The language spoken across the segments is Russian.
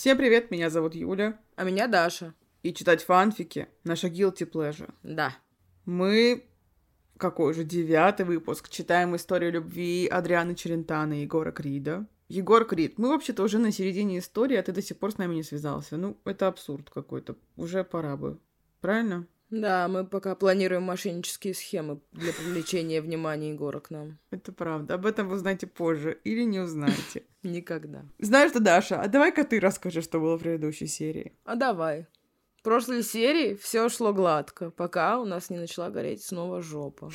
Всем привет, меня зовут Юля. А меня Даша. И читать фанфики — наша guilty pleasure. Да. Мы, какой уже девятый выпуск, читаем историю любви Адрианы Челентана и Егора Крида. Егор Крид, мы вообще-то уже на середине истории, а ты до сих пор с нами не связался. Ну, это абсурд какой-то. Уже пора бы. Правильно? Да, мы пока планируем мошеннические схемы для привлечения внимания Егора к нам. Это правда. Об этом вы узнаете позже или не узнаете. Никогда. Знаешь что, Даша, а давай-ка ты расскажи, что было в предыдущей серии. А давай. В прошлой серии все шло гладко, пока у нас не начала гореть снова жопа.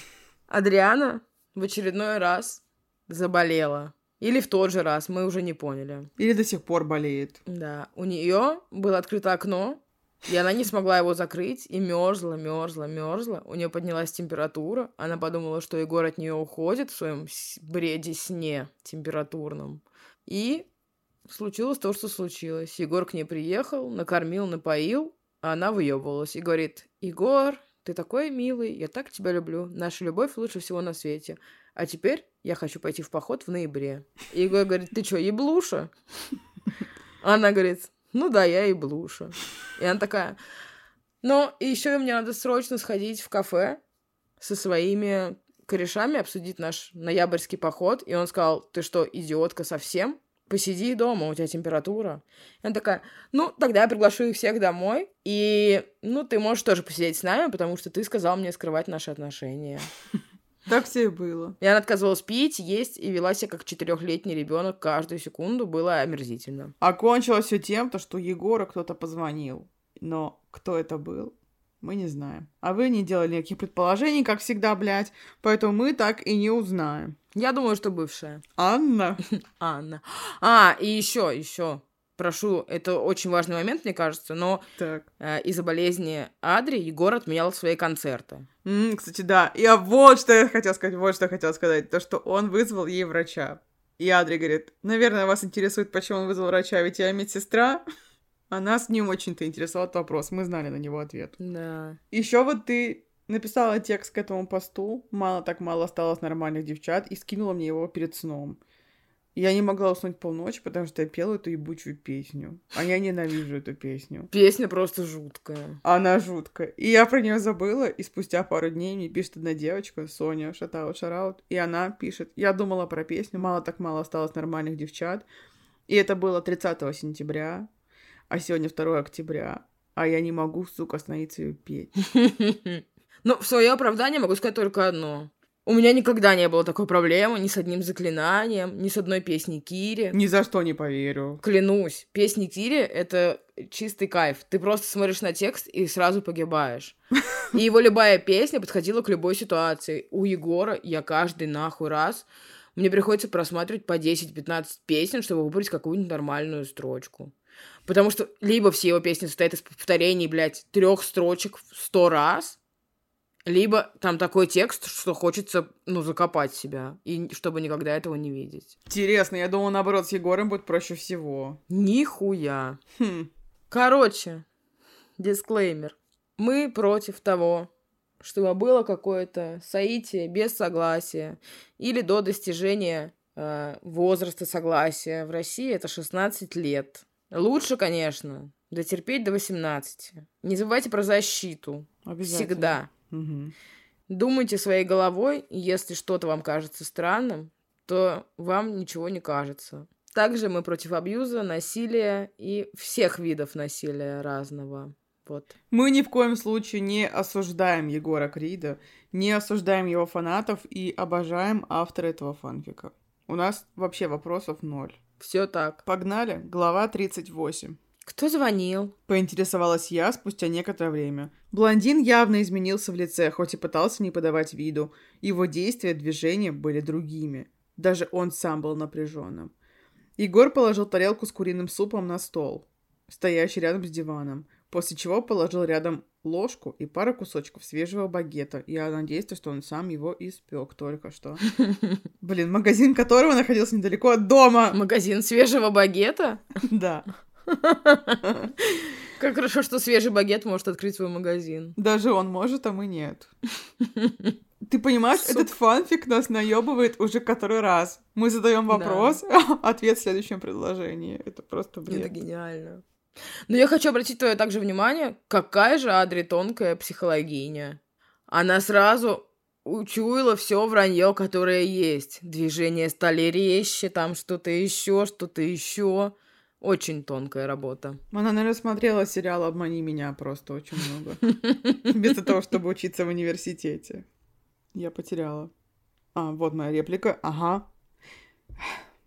Адриана в очередной раз заболела. Или в тот же раз, мы уже не поняли. Или до сих пор болеет. Да, у нее было открыто окно, и она не смогла его закрыть, и мерзла, мерзла, мерзла. У нее поднялась температура. Она подумала, что Егор от нее уходит в своем бреде сне температурном. И случилось то, что случилось. Егор к ней приехал, накормил, напоил, а она выебывалась и говорит, Егор, ты такой милый, я так тебя люблю. Наша любовь лучше всего на свете. А теперь я хочу пойти в поход в ноябре. И Егор говорит, ты что, еблуша? Она говорит, ну да, я еблуша. И она такая, ну, и еще мне надо срочно сходить в кафе со своими корешами, обсудить наш ноябрьский поход. И он сказал, ты что, идиотка совсем? посиди дома, у тебя температура. И она такая, ну, тогда я приглашу их всех домой, и, ну, ты можешь тоже посидеть с нами, потому что ты сказал мне скрывать наши отношения. Так все и было. И она отказывалась пить, есть и вела себя как четырехлетний ребенок каждую секунду. Было омерзительно. Окончилось все тем, то, что Егора кто-то позвонил. Но кто это был, мы не знаем. А вы не делали никаких предположений, как всегда, блядь. Поэтому мы так и не узнаем. Я думаю, что бывшая. Анна. Анна. А, и еще, еще. Прошу, это очень важный момент, мне кажется, но так. Э, из-за болезни Адри Егор отменял свои концерты. Mm, кстати, да. Я вот что я хотела сказать, вот что я хотела сказать. То, что он вызвал ей врача. И Адри говорит, наверное, вас интересует, почему он вызвал врача, ведь я медсестра. А нас не очень-то интересовал этот вопрос. Мы знали на него ответ. Да. Еще вот ты написала текст к этому посту. Мало так мало осталось нормальных девчат. И скинула мне его перед сном. Я не могла уснуть полночи, потому что я пела эту ебучую песню. А я ненавижу эту песню. Песня просто жуткая. Она жуткая. И я про нее забыла, и спустя пару дней мне пишет одна девочка, Соня, шатаут, шараут, и она пишет, я думала про песню, мало так мало осталось нормальных девчат. И это было 30 сентября, а сегодня 2 октября, а я не могу, сука, остановиться ее петь. Ну, в свое оправдание могу сказать только одно. У меня никогда не было такой проблемы ни с одним заклинанием, ни с одной песней Кири. Ни за что не поверю. Клянусь, песни Кири — это чистый кайф. Ты просто смотришь на текст и сразу погибаешь. И его любая песня подходила к любой ситуации. У Егора я каждый нахуй раз мне приходится просматривать по 10-15 песен, чтобы выбрать какую-нибудь нормальную строчку. Потому что либо все его песни состоят из повторений, блядь, трех строчек сто раз, либо там такой текст, что хочется, ну, закопать себя, и чтобы никогда этого не видеть. Интересно, я думала, наоборот, с Егором будет проще всего. Нихуя. Хм. Короче, дисклеймер. Мы против того, чтобы было какое-то соитие без согласия или до достижения э, возраста согласия. В России это 16 лет. Лучше, конечно, дотерпеть до 18. Не забывайте про защиту. Всегда. Угу. Думайте своей головой, и если что-то вам кажется странным, то вам ничего не кажется. Также мы против абьюза, насилия и всех видов насилия разного. Вот. Мы ни в коем случае не осуждаем Егора Крида, не осуждаем его фанатов и обожаем автора этого фанфика. У нас вообще вопросов ноль. Все так. Погнали. Глава 38. Кто звонил? Поинтересовалась я спустя некоторое время. Блондин явно изменился в лице, хоть и пытался не подавать виду. Его действия движения были другими. Даже он сам был напряженным. Егор положил тарелку с куриным супом на стол, стоящий рядом с диваном, после чего положил рядом ложку и пару кусочков свежего багета. Я надеюсь, что он сам его испек только что. Блин, магазин которого находился недалеко от дома. Магазин свежего багета? Да. Как хорошо, что свежий багет может открыть свой магазин. Даже он может, а мы нет. Ты понимаешь, Суп. этот фанфик нас наебывает уже который раз. Мы задаем вопрос, ответ в следующем предложении. Это просто Это бред. гениально. Но я хочу обратить твое также внимание, какая же Адри тонкая психологиня. Она сразу учуяла все вранье, которое есть. Движения стали резче, там что-то еще, что-то еще. Очень тонкая работа. Она, наверное, смотрела сериал «Обмани меня» просто очень много. Вместо того, чтобы учиться в университете. Я потеряла. А, вот моя реплика. Ага.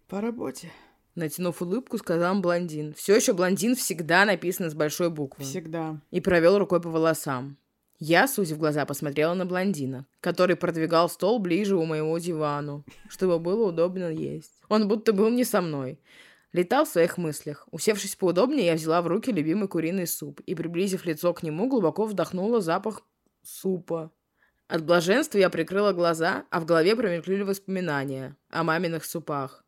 По работе. Натянув улыбку, сказал блондин. Все еще блондин всегда написано с большой буквы. Всегда. И провел рукой по волосам. Я, сузив глаза, посмотрела на блондина, который продвигал стол ближе у моего дивану, чтобы было удобно есть. Он будто был не со мной. Летал в своих мыслях. Усевшись поудобнее, я взяла в руки любимый куриный суп и, приблизив лицо к нему, глубоко вдохнула запах супа. От блаженства я прикрыла глаза, а в голове промелькнули воспоминания о маминых супах.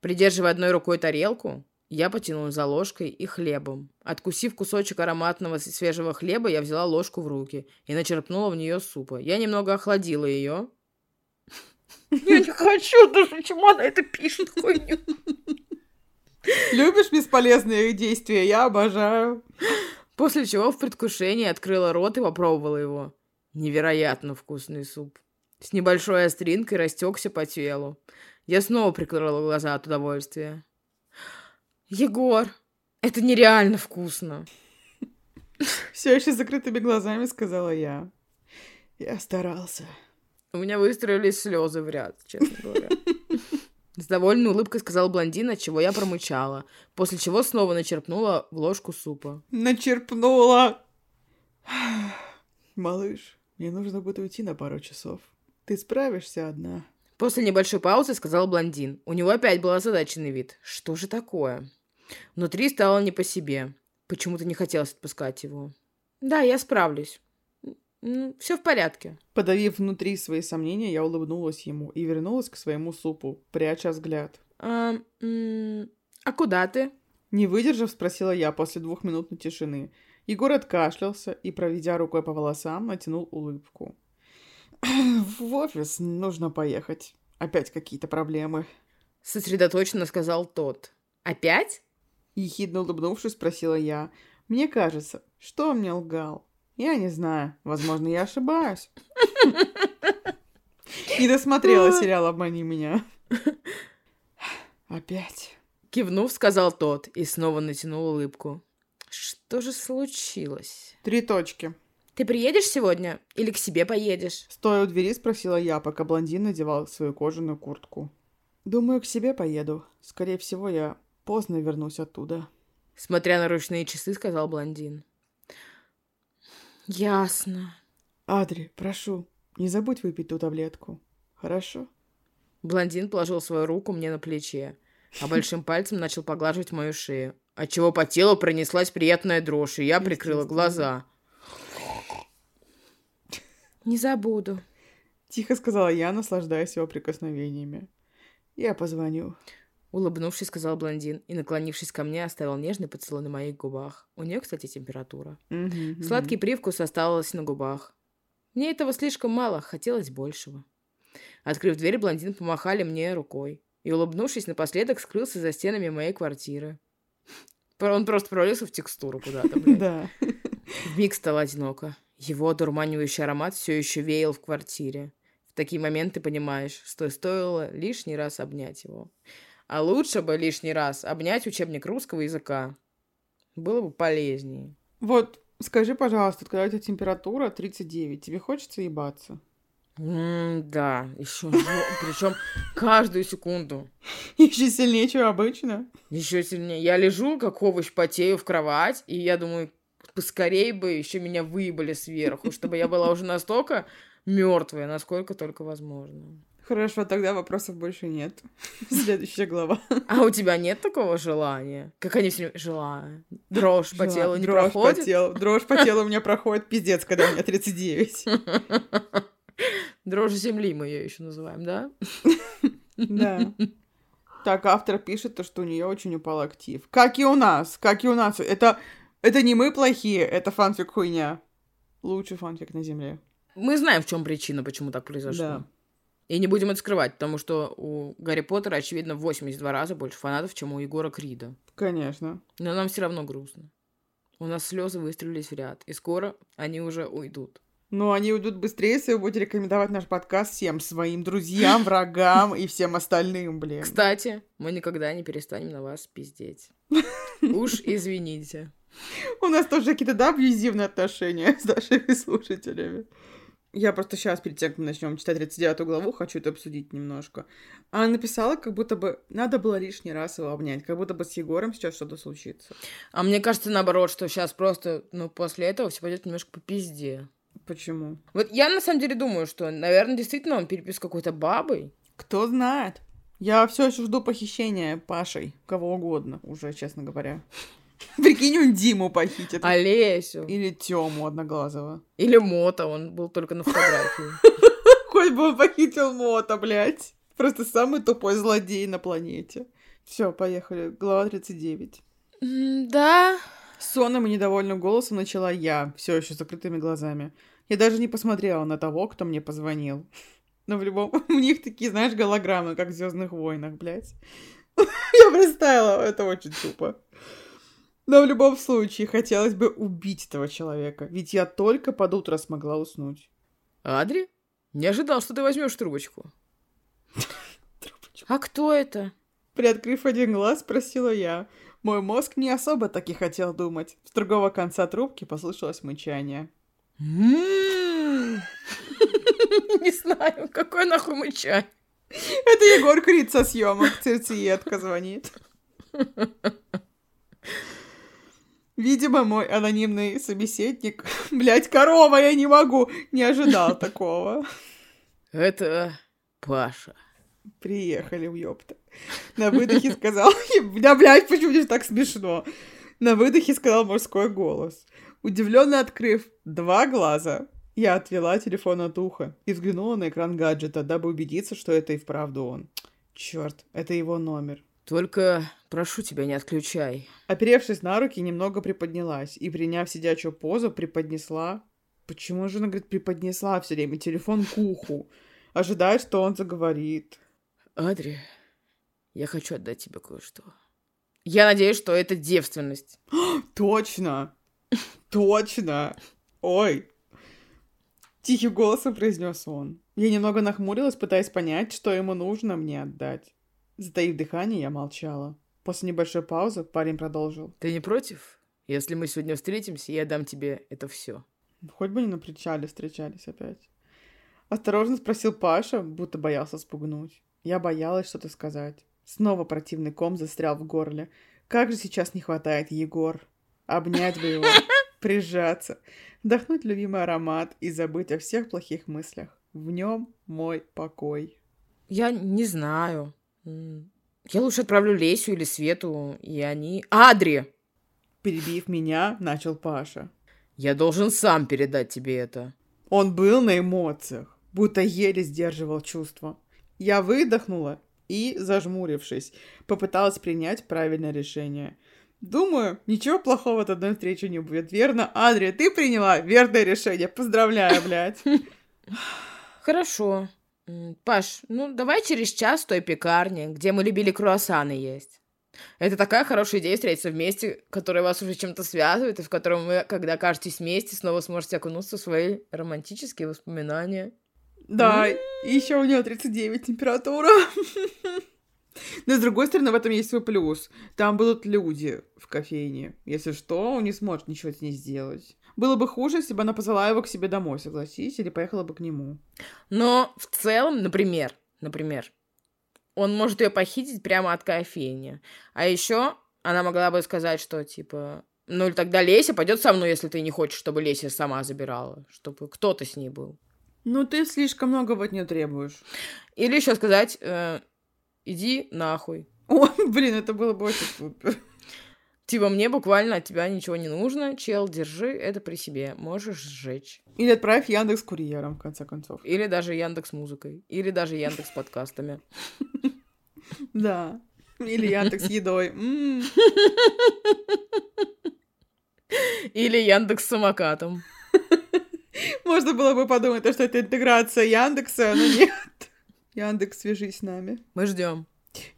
Придерживая одной рукой тарелку, я потянулась за ложкой и хлебом. Откусив кусочек ароматного свежего хлеба, я взяла ложку в руки и начерпнула в нее супа. Я немного охладила ее. Я не хочу даже, почему она это пишет хуйню. Любишь бесполезные действия? Я обожаю. После чего в предвкушении открыла рот и попробовала его. Невероятно вкусный суп. С небольшой остринкой растекся по телу. Я снова прикрыла глаза от удовольствия. Егор, это нереально вкусно. Все еще с закрытыми глазами, сказала я. Я старался. У меня выстроились слезы в ряд, честно говоря. С довольной улыбкой сказал блондин, от чего я промычала, после чего снова начерпнула в ложку супа. Начерпнула. Малыш, мне нужно будет уйти на пару часов. Ты справишься одна. После небольшой паузы сказал блондин. У него опять был озадаченный вид. Что же такое? Внутри стало не по себе. Почему-то не хотелось отпускать его. Да, я справлюсь. Все в порядке. Подавив внутри свои сомнения, я улыбнулась ему и вернулась к своему супу, пряча взгляд. А, а куда ты? Не выдержав, спросила я после двухминутной тишины. Егор откашлялся и, проведя рукой по волосам, натянул улыбку. В офис нужно поехать. Опять какие-то проблемы. Сосредоточенно сказал тот. Опять? Ехидно улыбнувшись, спросила я. Мне кажется, что он мне лгал. Я не знаю. Возможно, я ошибаюсь. Не досмотрела сериал «Обмани меня». Опять. Кивнув, сказал тот и снова натянул улыбку. Что же случилось? Три точки. Ты приедешь сегодня или к себе поедешь? Стоя у двери, спросила я, пока блондин надевал свою кожаную куртку. Думаю, к себе поеду. Скорее всего, я поздно вернусь оттуда. Смотря на ручные часы, сказал блондин. Ясно. Адри, прошу, не забудь выпить ту таблетку. Хорошо? Блондин положил свою руку мне на плече, а большим пальцем начал поглаживать мою шею, отчего по телу пронеслась приятная дрожь, и я прикрыла глаза. Не забуду. Тихо сказала я, наслаждаясь его прикосновениями. Я позвоню. Улыбнувшись, сказал блондин и, наклонившись ко мне, оставил нежный поцелуй на моих губах. У нее, кстати, температура. Мгм, Сладкий привкус остался на губах. Мне этого слишком мало, хотелось большего. Открыв дверь, блондин помахали мне рукой и, улыбнувшись напоследок, скрылся за стенами моей квартиры. Он просто провалился в текстуру куда-то, блядь. Да. Вмиг стало одиноко. Его одурманивающий аромат все еще веял в квартире. В такие моменты понимаешь, что стоило лишний раз обнять его. А лучше бы лишний раз обнять учебник русского языка. Было бы полезнее. Вот, скажи, пожалуйста, когда у тебя температура 39, тебе хочется ебаться? М, да, еще причем каждую секунду. Еще сильнее, чем обычно. Еще сильнее. Я лежу, как овощ, потею в кровать, и я думаю, поскорей бы еще меня выебали сверху, чтобы я была уже настолько мертвая, насколько только возможно. Хорошо, тогда вопросов больше нет. Следующая глава. А у тебя нет такого желания? Как они все желают. Дрожь по телу не дрожь проходит? По телу. Дрожь по телу у меня проходит пиздец, когда у меня 39. Дрожь земли мы ее еще называем, да? Да. Так, автор пишет, то, что у нее очень упал актив. Как и у нас, как и у нас. Это, это не мы плохие, это фанфик хуйня. Лучший фанфик на земле. Мы знаем, в чем причина, почему так произошло. Да. И не будем это скрывать, потому что у Гарри Поттера, очевидно, в 82 раза больше фанатов, чем у Егора Крида. Конечно. Но нам все равно грустно. У нас слезы выстрелились в ряд, и скоро они уже уйдут. Но они уйдут быстрее, если вы будете рекомендовать наш подкаст всем своим друзьям, врагам и всем остальным, блин. Кстати, мы никогда не перестанем на вас пиздеть. Уж извините. У нас тоже какие-то, да, абьюзивные отношения с нашими слушателями. Я просто сейчас, перед тем, как мы начнем читать 39 главу, хочу это обсудить немножко. Она написала, как будто бы надо было лишний раз его обнять, как будто бы с Егором сейчас что-то случится. А мне кажется, наоборот, что сейчас просто, ну, после этого все пойдет немножко по пизде. Почему? Вот я на самом деле думаю, что, наверное, действительно он перепис какой-то бабой. Кто знает. Я все еще жду похищения Пашей, кого угодно, уже, честно говоря. Прикинь, он Диму похитит. Олесю. Или Тему Одноглазого. Или Мота, он был только на фотографии. Хоть бы он похитил Мота, блядь. Просто самый тупой злодей на планете. Все, поехали. Глава 39. Да. Сонным и недовольным голосом начала я, все еще с закрытыми глазами. Я даже не посмотрела на того, кто мне позвонил. Но в любом... У них такие, знаешь, голограммы, как в Звездных войнах, блядь. Я представила, это очень тупо. Но в любом случае, хотелось бы убить этого человека, ведь я только под утро смогла уснуть. Адри? Не ожидал, что ты возьмешь трубочку. Трубочку. А кто это? Приоткрыв один глаз, спросила я. Мой мозг не особо таки хотел думать. С другого конца трубки послышалось мычание. М-м-м. Не знаю, какой нахуй мычай. Это Егор Крид со съемок. Цирциетка звонит. Видимо, мой анонимный собеседник... Блять, корова, я не могу! Не ожидал такого. Это Паша. Приехали, ёпта. На выдохе сказал... Да, блядь, почему здесь так смешно? На выдохе сказал мужской голос. Удивленно открыв два глаза, я отвела телефон от уха и взглянула на экран гаджета, дабы убедиться, что это и вправду он. Черт, это его номер. Только прошу тебя, не отключай. Оперевшись на руки, немного приподнялась и, приняв сидячую позу, приподнесла... Почему же она, говорит, приподнесла все время телефон к уху, ожидая, что он заговорит? Адри, я хочу отдать тебе кое-что. Я надеюсь, что это девственность. Точно! Точно! Ой! Тихим голосом произнес он. Я немного нахмурилась, пытаясь понять, что ему нужно мне отдать. Затаив дыхание, я молчала. После небольшой паузы парень продолжил. Ты не против? Если мы сегодня встретимся, я дам тебе это все. Хоть бы не на причале встречались опять. Осторожно спросил Паша, будто боялся спугнуть. Я боялась что-то сказать. Снова противный ком застрял в горле. Как же сейчас не хватает Егор. Обнять бы его, прижаться, вдохнуть любимый аромат и забыть о всех плохих мыслях. В нем мой покой. Я не знаю. Я лучше отправлю Лесю или Свету, и они... Адри! Перебив меня, начал Паша. Я должен сам передать тебе это. Он был на эмоциях, будто еле сдерживал чувства. Я выдохнула и, зажмурившись, попыталась принять правильное решение. Думаю, ничего плохого от одной встречи не будет, верно? Адри, ты приняла верное решение. Поздравляю, блядь. Хорошо. Паш, ну давай через час в той пекарне, где мы любили круассаны есть. Это такая хорошая идея встретиться вместе, которая вас уже чем-то связывает, и в котором вы, когда окажетесь вместе, снова сможете окунуться в свои романтические воспоминания. Да, и еще у него 39 температура. Но с другой стороны, в этом есть свой плюс. Там будут люди в кофейне. Если что, он не сможет ничего с ней сделать. Было бы хуже, если бы она позвала его к себе домой, согласись, или поехала бы к нему. Но в целом, например, например, он может ее похитить прямо от кофейни. А еще она могла бы сказать, что типа, ну или тогда Леся пойдет со мной, если ты не хочешь, чтобы Леся сама забирала, чтобы кто-то с ней был. Ну, ты слишком многого от нее требуешь. Или еще сказать, э, иди нахуй. Ой, блин, это было бы очень супер. Типа, мне буквально от тебя ничего не нужно, чел, держи это при себе, можешь сжечь. Или отправь Яндекс курьером, в конце концов. Или даже Яндекс Музыкой, или даже Яндекс подкастами. Да. Или Яндекс едой. Или Яндекс самокатом. Можно было бы подумать, что это интеграция Яндекса, но нет. Яндекс, свяжись с нами. Мы ждем.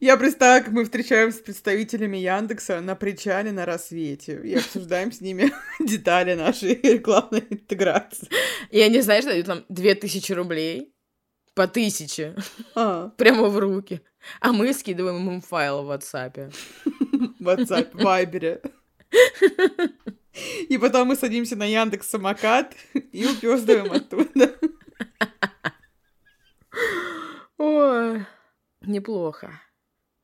Я представляю, как мы встречаемся с представителями Яндекса на причале на рассвете и обсуждаем с ними детали нашей рекламной интеграции. И они, знаешь, дают нам две тысячи рублей по тысяче. А, Прямо в руки. А мы скидываем им файл в WhatsApp. в WhatsApp, в Вайбере. И потом мы садимся на Яндекс самокат и упёздываем оттуда. Ой, неплохо.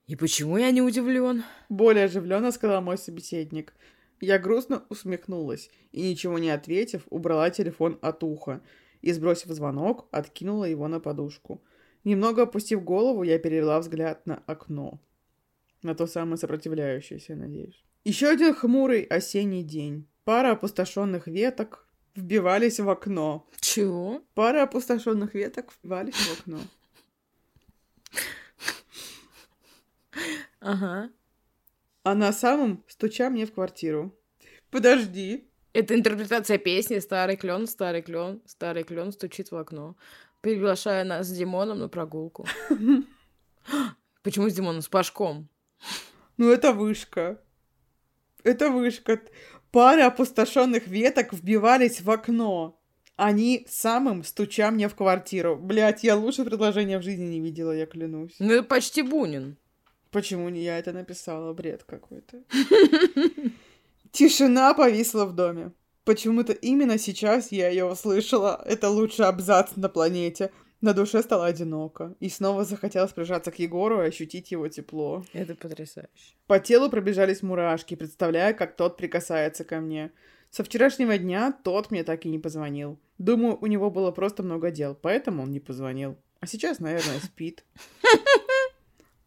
И почему я не удивлен? Более оживленно сказал мой собеседник. Я грустно усмехнулась и, ничего не ответив, убрала телефон от уха и, сбросив звонок, откинула его на подушку. Немного опустив голову, я перевела взгляд на окно. На то самое сопротивляющееся, надеюсь. Еще один хмурый осенний день. Пара опустошенных веток вбивались в окно. Чего? Пара опустошенных веток вбивались в окно. Ага. А на самом стуча мне в квартиру. Подожди. Это интерпретация песни «Старый клен, старый клен, старый клен стучит в окно», приглашая нас с Димоном на прогулку. Почему с Димоном? С Пашком. Ну, это вышка. Это вышка. Пары опустошенных веток вбивались в окно. Они самым стуча мне в квартиру. Блять, я лучше предложения в жизни не видела, я клянусь. Ну, это почти Бунин. Почему не я это написала? Бред какой-то. Тишина повисла в доме. Почему-то именно сейчас я ее услышала. Это лучший абзац на планете. На душе стало одиноко. И снова захотелось прижаться к Егору и ощутить его тепло. Это потрясающе. По телу пробежались мурашки, представляя, как тот прикасается ко мне. Со вчерашнего дня тот мне так и не позвонил. Думаю, у него было просто много дел, поэтому он не позвонил. А сейчас, наверное, спит.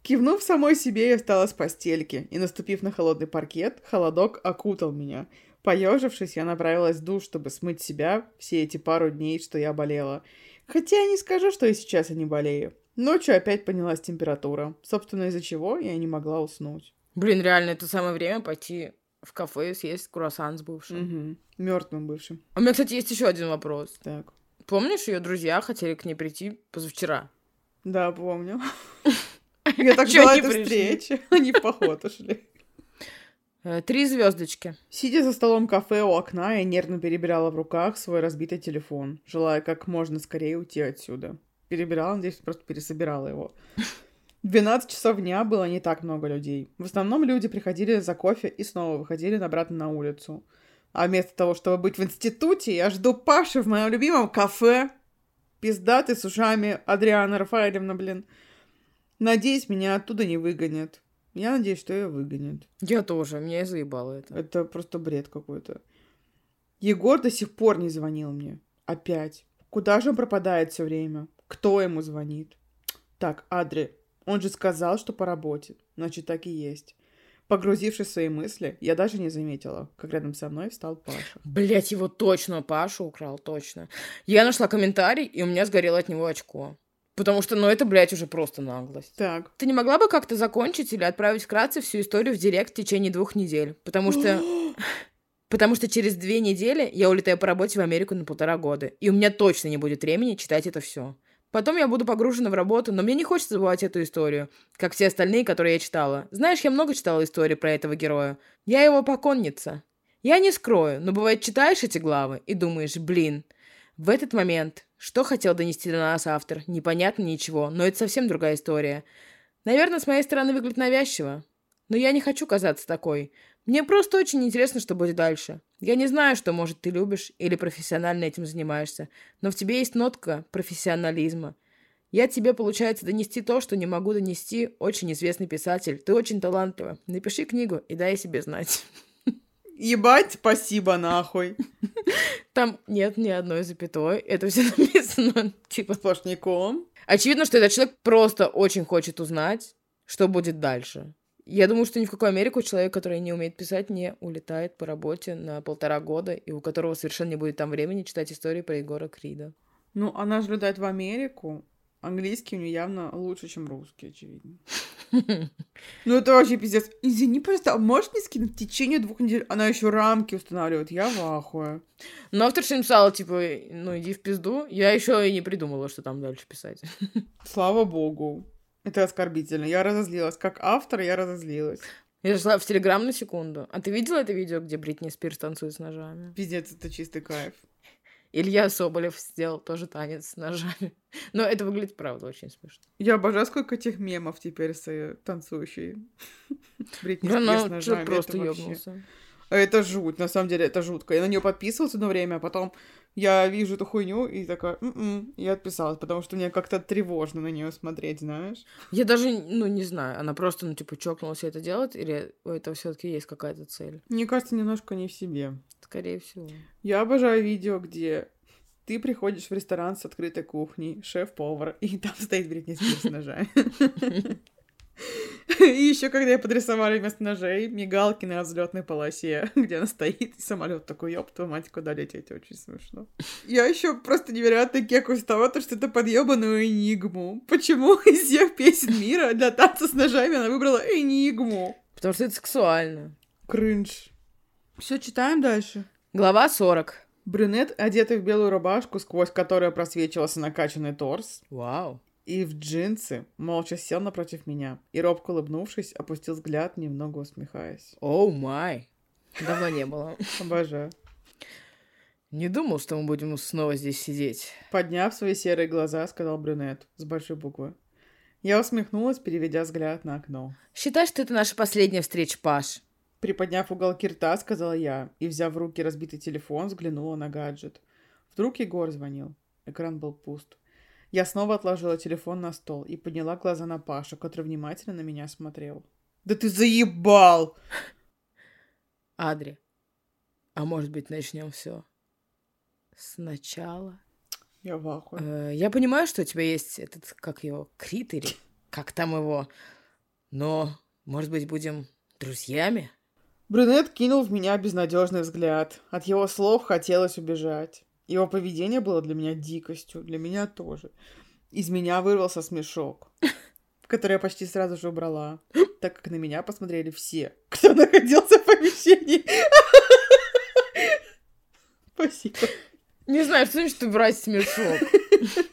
Кивнув самой себе, я встала с постельки, и, наступив на холодный паркет, холодок окутал меня. Поежившись, я направилась в душ, чтобы смыть себя все эти пару дней, что я болела. Хотя я не скажу, что и сейчас я не болею. Ночью опять поднялась температура, собственно, из-за чего я не могла уснуть. Блин, реально, это самое время пойти в кафе и съесть круассан с бывшим. Угу. Мертвым бывшим. У меня, кстати, есть еще один вопрос. Так. Помнишь, ее друзья хотели к ней прийти позавчера? Да, помню. Я так ждала пришли? встречи. Они в поход ушли. Э, Три звездочки. Сидя за столом кафе у окна, я нервно перебирала в руках свой разбитый телефон, желая как можно скорее уйти отсюда. Перебирала, надеюсь, просто пересобирала его. В 12 часов дня было не так много людей. В основном люди приходили за кофе и снова выходили обратно на улицу. А вместо того, чтобы быть в институте, я жду Паши в моем любимом кафе. Пиздатый с ушами Адриана Рафаэлевна, блин. Надеюсь, меня оттуда не выгонят. Я надеюсь, что ее выгонят. Я тоже, меня заебало это. Это просто бред какой-то. Егор до сих пор не звонил мне. Опять. Куда же он пропадает все время? Кто ему звонит? Так, Адри, он же сказал, что по работе. Значит, так и есть. Погрузившись в свои мысли, я даже не заметила, как рядом со мной встал Паша. Блять, его точно Паша украл, точно. Я нашла комментарий, и у меня сгорело от него очко. Потому что, ну, это, блядь, уже просто наглость. Так. Ты не могла бы как-то закончить или отправить вкратце всю историю в директ в течение двух недель? Потому что... Потому что через две недели я улетаю по работе в Америку на полтора года, и у меня точно не будет времени читать это все. Потом я буду погружена в работу, но мне не хочется забывать эту историю, как все остальные, которые я читала. Знаешь, я много читала истории про этого героя. Я его поконница. Я не скрою, но бывает читаешь эти главы и думаешь, блин, в этот момент, что хотел донести до нас автор, непонятно ничего, но это совсем другая история. Наверное, с моей стороны выглядит навязчиво. Но я не хочу казаться такой. Мне просто очень интересно, что будет дальше. Я не знаю, что, может, ты любишь или профессионально этим занимаешься, но в тебе есть нотка профессионализма. Я тебе, получается, донести то, что не могу донести очень известный писатель. Ты очень талантлива. Напиши книгу и дай себе знать. Ебать, спасибо, нахуй. Там нет ни одной запятой. Это все написано, типа... Сплошняком. Очевидно, что этот человек просто очень хочет узнать, что будет дальше. Я думаю, что ни в какую Америку человек, который не умеет писать, не улетает по работе на полтора года, и у которого совершенно не будет там времени читать истории про Егора Крида. Ну, она же летает в Америку. Английский у нее явно лучше, чем русский, очевидно. Ну это вообще пиздец. Извини, просто, а можешь не скинуть в течение двух недель? Она еще рамки устанавливает. Я в ахуе. Но авторша написала, типа, ну иди в пизду. Я еще и не придумала, что там дальше писать. Слава богу. Это оскорбительно. Я разозлилась. Как автор я разозлилась. Я зашла в Телеграм на секунду. А ты видела это видео, где Бритни Спирс танцует с ножами? Пиздец, это чистый кайф. Илья Соболев сделал тоже танец с ножами. Но это выглядит, правда, очень смешно. Я обожаю, сколько этих мемов теперь с э, танцующей. Бритни Да, ну, с ножами. просто ёбнулся. А Это жуть, на самом деле, это жутко. Я на нее подписывалась одно время, а потом я вижу эту хуйню и такая, «М-м», и отписалась, потому что мне как-то тревожно на нее смотреть, знаешь. Я даже, ну, не знаю, она просто, ну, типа, чокнулась и это делать, или у этого все таки есть какая-то цель? Мне кажется, немножко не в себе. Скорее всего. Я обожаю видео, где ты приходишь в ресторан с открытой кухней, шеф-повар, и там стоит Бритни Спирс с ножами. И еще когда я подрисовали вместо ножей мигалки на взлетной полосе, где она стоит, и самолет такой, ёб твою мать, куда лететь, очень смешно. Я еще просто невероятно кекаюсь с того, то, что это подъебанную энигму. Почему из всех песен мира для танца с ножами она выбрала энигму? Потому что это сексуально. Кринж. Все, читаем дальше. Глава 40. Брюнет, одетый в белую рубашку, сквозь которую просвечивался накачанный торс, Вау. И в джинсы, молча сел напротив меня и, робко улыбнувшись, опустил взгляд, немного усмехаясь. Оу май. Давно не было. Обожаю. Не думал, что мы будем снова здесь сидеть. Подняв свои серые глаза, сказал брюнет с большой буквы. Я усмехнулась, переведя взгляд на окно. Считай, что это наша последняя встреча, Паш. Приподняв уголки рта, сказала я, и, взяв в руки разбитый телефон, взглянула на гаджет. Вдруг Егор звонил. Экран был пуст. Я снова отложила телефон на стол и подняла глаза на Пашу, который внимательно на меня смотрел. «Да ты заебал!» Адри. А может быть, начнем все сначала? Я в ахуе. Э, Я понимаю, что у тебя есть этот, как его, Крит или как там его, но, может быть, будем друзьями? Брюнет кинул в меня безнадежный взгляд. От его слов хотелось убежать. Его поведение было для меня дикостью, для меня тоже. Из меня вырвался смешок, который я почти сразу же убрала, так как на меня посмотрели все, кто находился в помещении. Спасибо. Не знаю, что значит убрать смешок.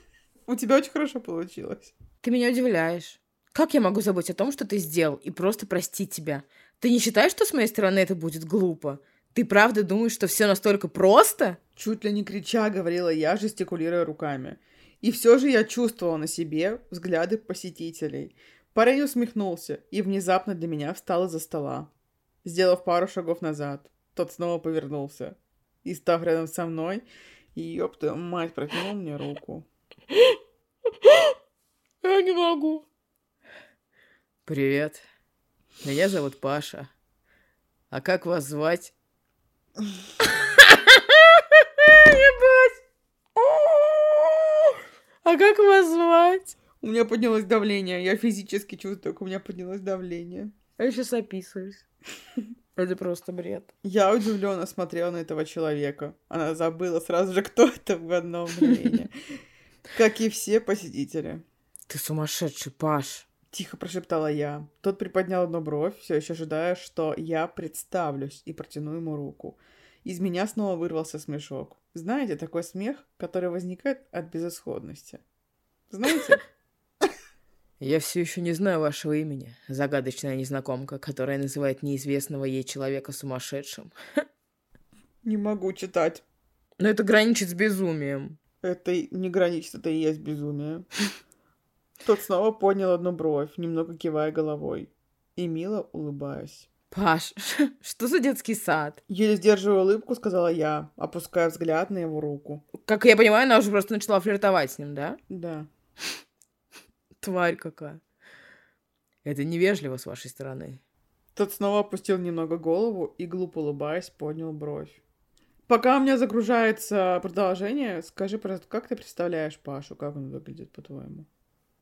У тебя очень хорошо получилось. Ты меня удивляешь. Как я могу забыть о том, что ты сделал, и просто простить тебя? Ты не считаешь, что с моей стороны это будет глупо? Ты правда думаешь, что все настолько просто? Чуть ли не крича, говорила я, жестикулируя руками. И все же я чувствовала на себе взгляды посетителей. Парень усмехнулся и внезапно для меня встал из-за стола. Сделав пару шагов назад, тот снова повернулся. И, став рядом со мной, ёб твою мать, протянул мне руку. Я не могу. Привет. Меня зовут Паша. А как вас звать? Ебать. А как вас звать? У меня поднялось давление. Я физически чувствую, как у меня поднялось давление. Я сейчас описываюсь. Это просто бред. Я удивленно смотрела на этого человека. Она забыла сразу же, кто это в одно мгновение. Как и все посетители. Ты сумасшедший, Паш. Тихо прошептала я. Тот приподнял одну бровь, все еще ожидая, что я представлюсь и протяну ему руку. Из меня снова вырвался смешок. Знаете, такой смех, который возникает от безысходности. Знаете? Я все еще не знаю вашего имени. Загадочная незнакомка, которая называет неизвестного ей человека сумасшедшим. Не могу читать. Но это граничит с безумием. Это не граничит, это и есть безумие. Тот снова поднял одну бровь, немного кивая головой. И мило улыбаясь. Паш, что за детский сад? Еле сдерживая улыбку, сказала я, опуская взгляд на его руку. Как я понимаю, она уже просто начала флиртовать с ним, да? Да. Тварь какая. Это невежливо с вашей стороны. Тот снова опустил немного голову и, глупо улыбаясь, поднял бровь. Пока у меня загружается продолжение, скажи, пожалуйста, как ты представляешь Пашу? Как он выглядит, по-твоему?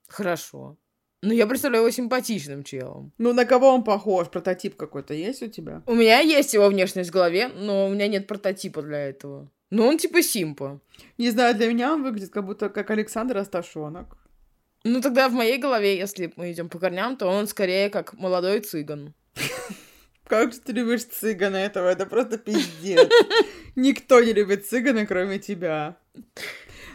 Хорошо. Ну, я представляю его симпатичным челом. Ну, на кого он похож? Прототип какой-то есть у тебя? У меня есть его внешность в голове, но у меня нет прототипа для этого. Ну, он типа симпа. Не знаю, для меня он выглядит как будто как Александр Асташонок. Ну, тогда в моей голове, если мы идем по корням, то он скорее как молодой цыган. Как же ты любишь цыгана этого? Это просто пиздец. Никто не любит цыгана, кроме тебя.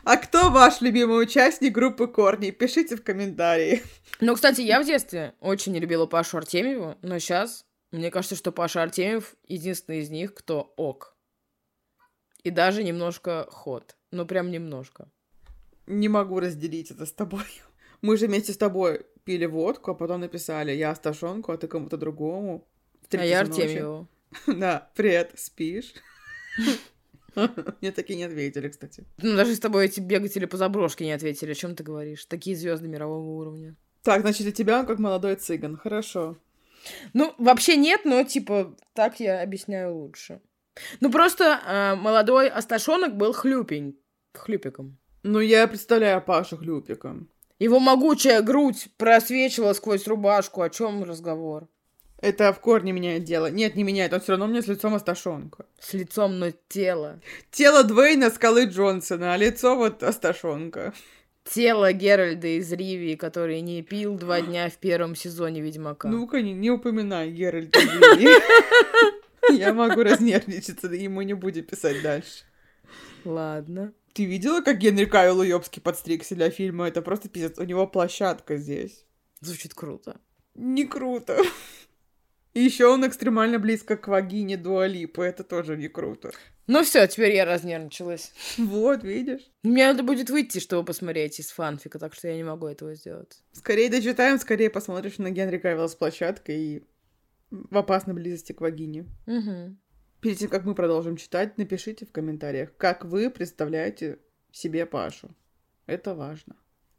А кто ваш любимый участник группы Корни? Пишите в комментарии. Ну, кстати, я в детстве очень не любила Пашу Артемьеву, но сейчас мне кажется, что Паша Артемьев единственный из них, кто ок. И даже немножко ход. Ну, прям немножко. Не могу разделить это с тобой. Мы же вместе с тобой пили водку, а потом написали «Я Сташонку, а ты кому-то другому». А я Артемьеву. Да, привет, спишь? Мне такие не ответили, кстати. Ну, даже с тобой эти бегатели по заброшке не ответили. О чем ты говоришь? Такие звезды мирового уровня. Так, значит, для тебя он как молодой цыган. Хорошо. Ну, вообще нет, но, типа, так я объясняю лучше. Ну, просто э, молодой Асташонок был хлюпень. Хлюпиком. Ну, я представляю Пашу хлюпиком. Его могучая грудь просвечивала сквозь рубашку. О чем разговор? Это в корне меняет дело. Нет, не меняет. Он все равно у меня с лицом Асташонка. С лицом, но тело. Тело Двейна Скалы Джонсона, а лицо вот Асташонка. Тело Геральда из Ривии, который не пил два дня в первом сезоне Ведьмака. Ну-ка, не, не упоминай Геральда из Ривии. Я могу разнервничаться, и мы не будем писать дальше. Ладно. Ты видела, как Генри Кайл Уёбский подстригся для фильма? Это просто пиздец. У него площадка здесь. Звучит круто. Не круто. И еще он экстремально близко к вагине Дуалипы. Это тоже не круто. Ну все, теперь я разнервничалась. Вот, видишь? Мне надо будет выйти, чтобы посмотреть из фанфика, так что я не могу этого сделать. Скорее дочитаем, скорее посмотришь на Генри Кавилла с площадкой и в опасной близости к вагине. Угу. Перед тем, как мы продолжим читать, напишите в комментариях, как вы представляете себе Пашу. Это важно.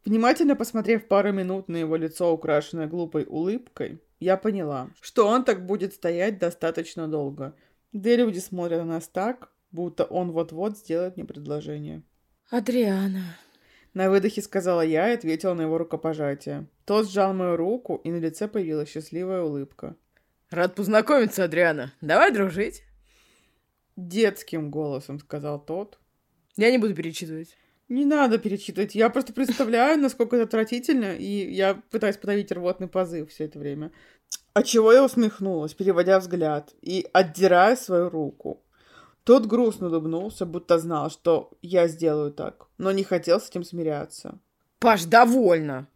Внимательно посмотрев пару минут на его лицо, украшенное глупой улыбкой, я поняла, что он так будет стоять достаточно долго. Да и люди смотрят на нас так, будто он вот-вот сделает мне предложение. «Адриана...» На выдохе сказала я и ответила на его рукопожатие. Тот сжал мою руку, и на лице появилась счастливая улыбка. «Рад познакомиться, Адриана. Давай дружить». Детским голосом сказал тот. Я не буду перечитывать. Не надо перечитывать. Я просто представляю, насколько это отвратительно, и я пытаюсь подавить рвотный позыв все это время. А чего я усмехнулась, переводя взгляд и отдирая свою руку. Тот грустно улыбнулся, будто знал, что я сделаю так, но не хотел с этим смиряться. «Паш, довольно!»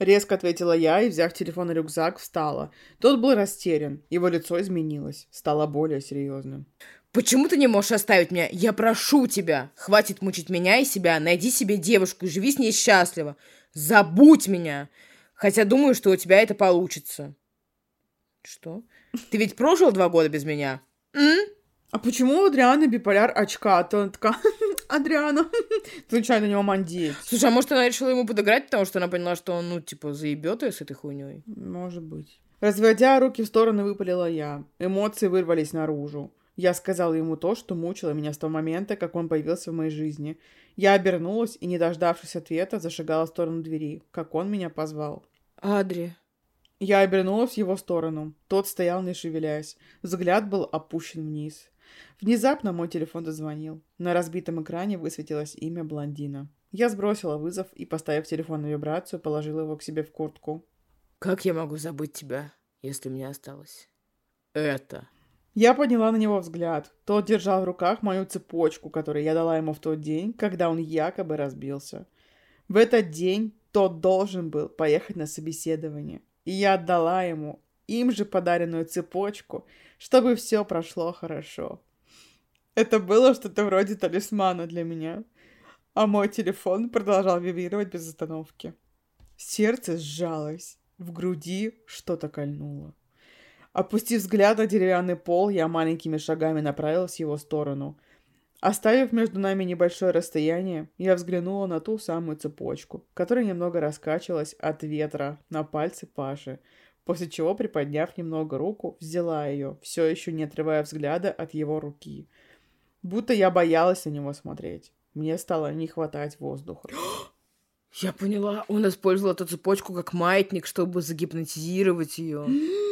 Резко ответила я и, взяв телефон и рюкзак, встала. Тот был растерян, его лицо изменилось, стало более серьезным. Почему ты не можешь оставить меня? Я прошу тебя. Хватит мучить меня и себя. Найди себе девушку и живи с ней счастливо. Забудь меня. Хотя думаю, что у тебя это получится. Что? Ты ведь прожил два года без меня? М? А почему у Адрианы биполяр очка? То она такая, Адриана, случайно него мандеет. Слушай, а может она решила ему подыграть, потому что она поняла, что он, ну, типа, заебет ее с этой хуйней? Может быть. Разводя руки в стороны, выпалила я. Эмоции вырвались наружу. Я сказала ему то, что мучило меня с того момента, как он появился в моей жизни. Я обернулась и, не дождавшись ответа, зашагала в сторону двери, как он меня позвал. «Адри». Я обернулась в его сторону. Тот стоял, не шевелясь. Взгляд был опущен вниз. Внезапно мой телефон дозвонил. На разбитом экране высветилось имя блондина. Я сбросила вызов и, поставив телефон на вибрацию, положила его к себе в куртку. «Как я могу забыть тебя, если мне осталось это?» Я подняла на него взгляд. Тот держал в руках мою цепочку, которую я дала ему в тот день, когда он якобы разбился. В этот день тот должен был поехать на собеседование. И я отдала ему им же подаренную цепочку, чтобы все прошло хорошо. Это было что-то вроде талисмана для меня. А мой телефон продолжал вибрировать без остановки. Сердце сжалось, в груди что-то кольнуло. Опустив взгляд на деревянный пол, я маленькими шагами направилась в его сторону. Оставив между нами небольшое расстояние, я взглянула на ту самую цепочку, которая немного раскачивалась от ветра на пальцы Паши, после чего, приподняв немного руку, взяла ее, все еще не отрывая взгляда от его руки. Будто я боялась на него смотреть. Мне стало не хватать воздуха. Я поняла, он использовал эту цепочку как маятник, чтобы загипнотизировать ее.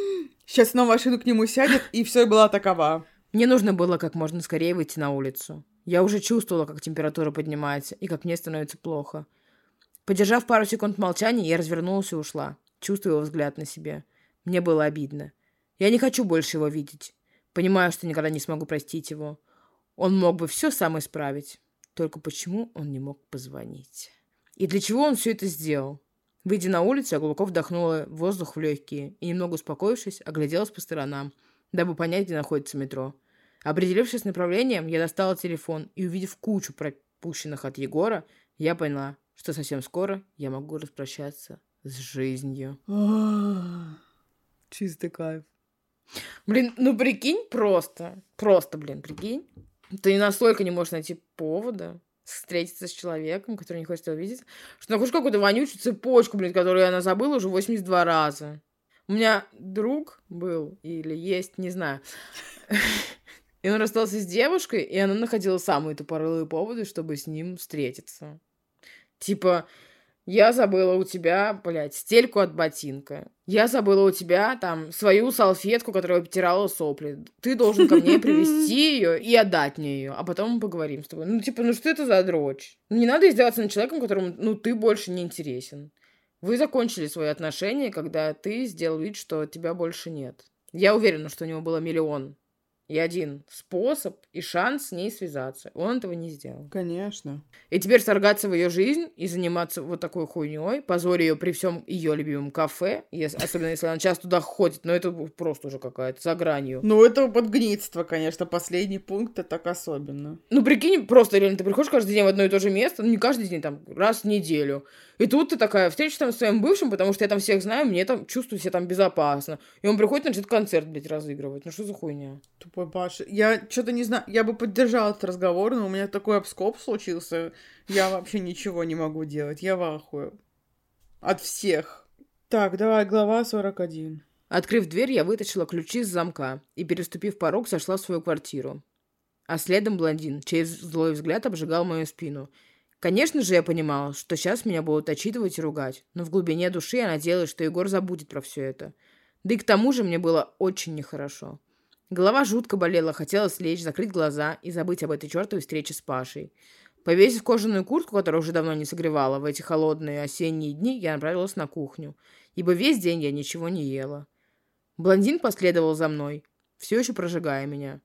Сейчас снова машину к нему сядет, и все была такова. Мне нужно было как можно скорее выйти на улицу. Я уже чувствовала, как температура поднимается и как мне становится плохо. Подержав пару секунд молчания, я развернулась и ушла, чувствуя его взгляд на себе. Мне было обидно. Я не хочу больше его видеть. Понимаю, что никогда не смогу простить его. Он мог бы все сам исправить. Только почему он не мог позвонить? И для чего он все это сделал? Выйдя на улицу, я глубоко вдохнула воздух в легкие и, немного успокоившись, огляделась по сторонам, дабы понять, где находится метро. Определившись с направлением, я достала телефон и, увидев кучу пропущенных от Егора, я поняла, что совсем скоро я могу распрощаться с жизнью. Чистый кайф. Блин, ну прикинь просто. Просто, блин, прикинь. Ты настолько не можешь найти повода встретиться с человеком, который не хочет его видеть, что находишь какую-то вонючую цепочку, блин, которую она забыла уже 82 раза. У меня друг был, или есть, не знаю. И он расстался с девушкой, и она находила самые тупорылые поводы, чтобы с ним встретиться. Типа, я забыла у тебя, блядь, стельку от ботинка. Я забыла у тебя, там, свою салфетку, которая обтирала сопли. Ты должен ко мне привезти ее и отдать мне ее, а потом мы поговорим с тобой. Ну, типа, ну что это за дрочь? Ну, не надо издеваться над человеком, которому, ну, ты больше не интересен. Вы закончили свои отношения, когда ты сделал вид, что тебя больше нет. Я уверена, что у него было миллион и один способ и шанс с ней связаться. Он этого не сделал. Конечно. И теперь вторгаться в ее жизнь и заниматься вот такой хуйней, позорить ее при всем ее любимом кафе, если, особенно если она часто туда ходит, но это просто уже какая-то за гранью. Ну, это подгнитство, конечно, последний пункт, это так особенно. Ну, прикинь, просто реально, ты приходишь каждый день в одно и то же место, ну, не каждый день, там, раз в неделю. И тут ты такая, встреча там с своим бывшим, потому что я там всех знаю, мне там чувствую себя там безопасно. И он приходит, начнет концерт, блядь, разыгрывать. Ну, что за хуйня? Тупой Паша. Я что-то не знаю, я бы поддержала этот разговор, но у меня такой обскоп случился. Я вообще ничего не могу делать. Я в ахуе. От всех. Так, давай, глава 41. Открыв дверь, я вытащила ключи из замка и, переступив порог, сошла в свою квартиру. А следом блондин, чей злой взгляд обжигал мою спину. Конечно же, я понимала, что сейчас меня будут отчитывать и ругать, но в глубине души я надеялась, что Егор забудет про все это. Да и к тому же мне было очень нехорошо. Голова жутко болела, хотелось лечь, закрыть глаза и забыть об этой чертовой встрече с Пашей. Повесив кожаную куртку, которая уже давно не согревала, в эти холодные осенние дни я направилась на кухню, ибо весь день я ничего не ела. Блондин последовал за мной, все еще прожигая меня.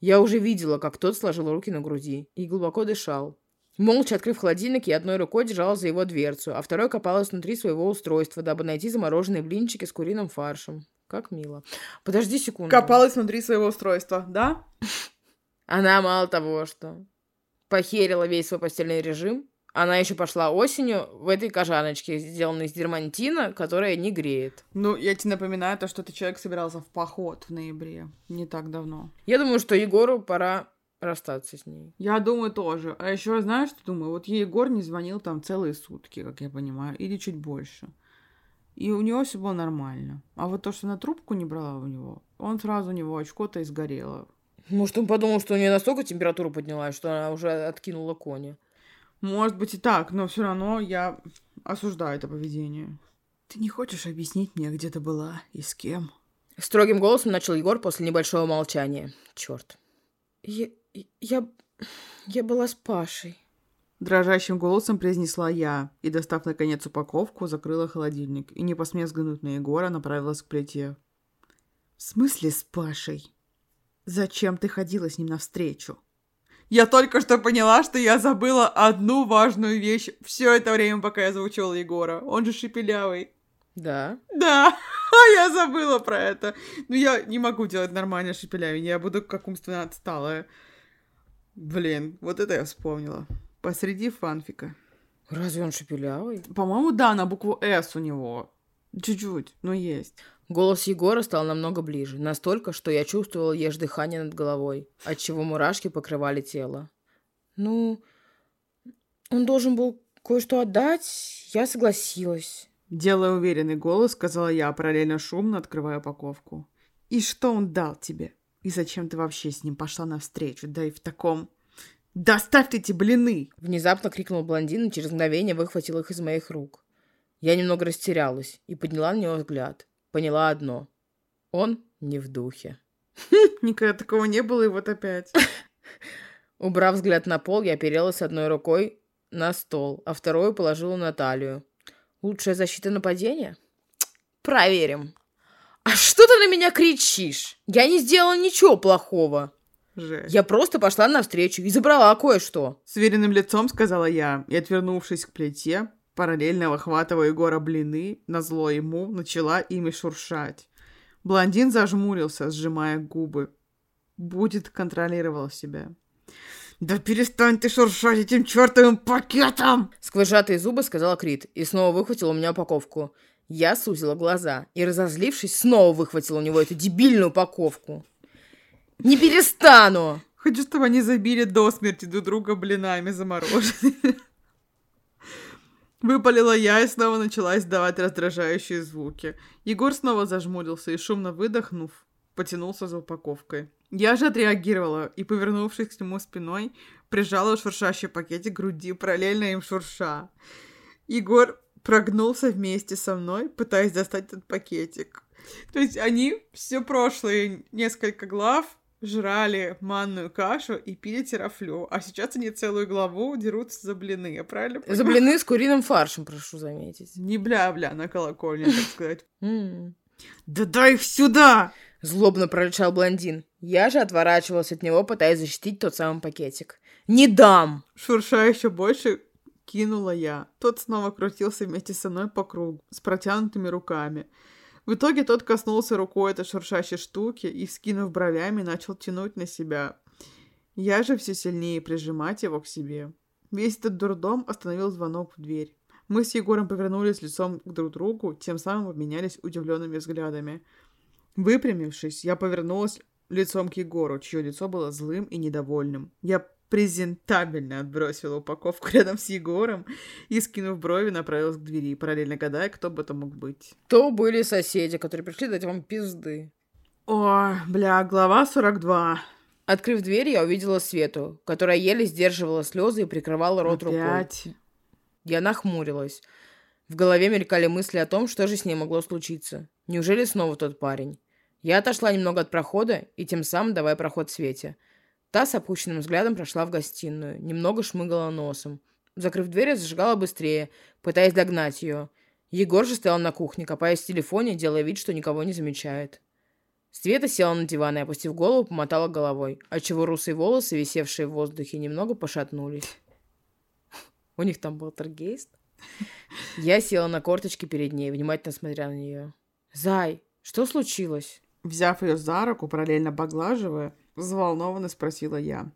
Я уже видела, как тот сложил руки на груди и глубоко дышал. Молча открыв холодильник, я одной рукой держала за его дверцу, а второй копалась внутри своего устройства, дабы найти замороженные блинчики с куриным фаршем. Как мило. Подожди секунду. Копалась внутри своего устройства, да? Она мало того, что похерила весь свой постельный режим, она еще пошла осенью в этой кожаночке, сделанной из дермантина, которая не греет. Ну, я тебе напоминаю то, что ты человек собирался в поход в ноябре. Не так давно. Я думаю, что Егору пора расстаться с ней. Я думаю тоже. А еще знаешь, что думаю? Вот ей Егор не звонил там целые сутки, как я понимаю, или чуть больше. И у него все было нормально. А вот то, что на трубку не брала у него, он сразу у него очко-то и сгорело. Может, он подумал, что у нее настолько температура поднялась, что она уже откинула кони. Может быть и так, но все равно я осуждаю это поведение. Ты не хочешь объяснить мне, где ты была и с кем? Строгим голосом начал Егор после небольшого молчания. Черт. Я, я... Я была с Пашей. Дрожащим голосом произнесла я и, достав наконец упаковку, закрыла холодильник и, не посмев взглянуть на Егора, направилась к плите. «В смысле с Пашей? Зачем ты ходила с ним навстречу?» Я только что поняла, что я забыла одну важную вещь все это время, пока я звучала Егора. Он же шепелявый. Да. Да, а я забыла про это. Ну, я не могу делать нормально шепелявение, я буду как умственно отсталая. Блин, вот это я вспомнила. Посреди фанфика. Разве он шепелявый? По-моему, да, на букву «С» у него. Чуть-чуть, но есть. Голос Егора стал намного ближе, настолько, что я чувствовала ешь дыхание над головой, отчего мурашки покрывали тело. Ну, он должен был кое-что отдать, я согласилась. Делая уверенный голос, сказала я, параллельно шумно открывая упаковку. «И что он дал тебе? И зачем ты вообще с ним пошла навстречу? Да и в таком...» «Доставь эти блины!» Внезапно крикнул блондин и через мгновение выхватил их из моих рук. Я немного растерялась и подняла на него взгляд. Поняла одно. Он не в духе. Никогда такого не было, и вот опять. Убрав взгляд на пол, я оперелась одной рукой на стол, а вторую положила на талию. Лучшая защита нападения? Проверим. А что ты на меня кричишь? Я не сделала ничего плохого. Жесть. Я просто пошла навстречу и забрала кое-что. С уверенным лицом сказала я, и, отвернувшись к плите, параллельно выхватывая Егора блины, назло ему, начала ими шуршать. Блондин зажмурился, сжимая губы. Будет контролировал себя. «Да перестань ты шуршать этим чертовым пакетом!» Сквозь сжатые зубы сказала Крит и снова выхватила у меня упаковку. Я сузила глаза и, разозлившись, снова выхватила у него эту дебильную упаковку. Не перестану! Хочу, чтобы они забили до смерти друг друга блинами замороженными. Выпалила я и снова начала издавать раздражающие звуки. Егор снова зажмурился и, шумно выдохнув, потянулся за упаковкой. Я же отреагировала и, повернувшись к нему спиной, прижала шуршащий пакетик груди, параллельно им шурша. Егор прогнулся вместе со мной, пытаясь достать этот пакетик. То есть они все прошлые несколько глав жрали манную кашу и пили терафлю, а сейчас они целую главу дерутся за блины, я правильно За блины с куриным фаршем, прошу заметить. Не бля-бля на колокольне, так сказать. Да дай их сюда! Злобно прорычал блондин. Я же отворачивалась от него, пытаясь защитить тот самый пакетик. «Не дам!» Шурша еще больше кинула я. Тот снова крутился вместе со мной по кругу, с протянутыми руками. В итоге тот коснулся рукой этой шуршащей штуки и, вскинув бровями, начал тянуть на себя. Я же все сильнее прижимать его к себе. Весь этот дурдом остановил звонок в дверь. Мы с Егором повернулись лицом к друг другу, тем самым обменялись удивленными взглядами. Выпрямившись, я повернулась лицом к Егору, чье лицо было злым и недовольным. Я презентабельно отбросила упаковку рядом с Егором и, скинув брови, направилась к двери, параллельно гадая, кто бы это мог быть. То были соседи, которые пришли дать вам пизды. О, бля, глава 42. Открыв дверь, я увидела Свету, которая еле сдерживала слезы и прикрывала рот рукой. Опять. Я нахмурилась. В голове мелькали мысли о том, что же с ней могло случиться. Неужели снова тот парень? Я отошла немного от прохода и тем самым давая проход Свете. Та с опущенным взглядом прошла в гостиную, немного шмыгала носом. Закрыв дверь, зажигала быстрее, пытаясь догнать ее. Егор же стоял на кухне, копаясь в телефоне, делая вид, что никого не замечает. Света села на диван и, опустив голову, помотала головой, отчего русые волосы, висевшие в воздухе, немного пошатнулись. У них там был торгейст. Я села на корточки перед ней, внимательно смотря на нее. «Зай, что случилось?» Взяв ее за руку, параллельно поглаживая, взволнованно спросила я.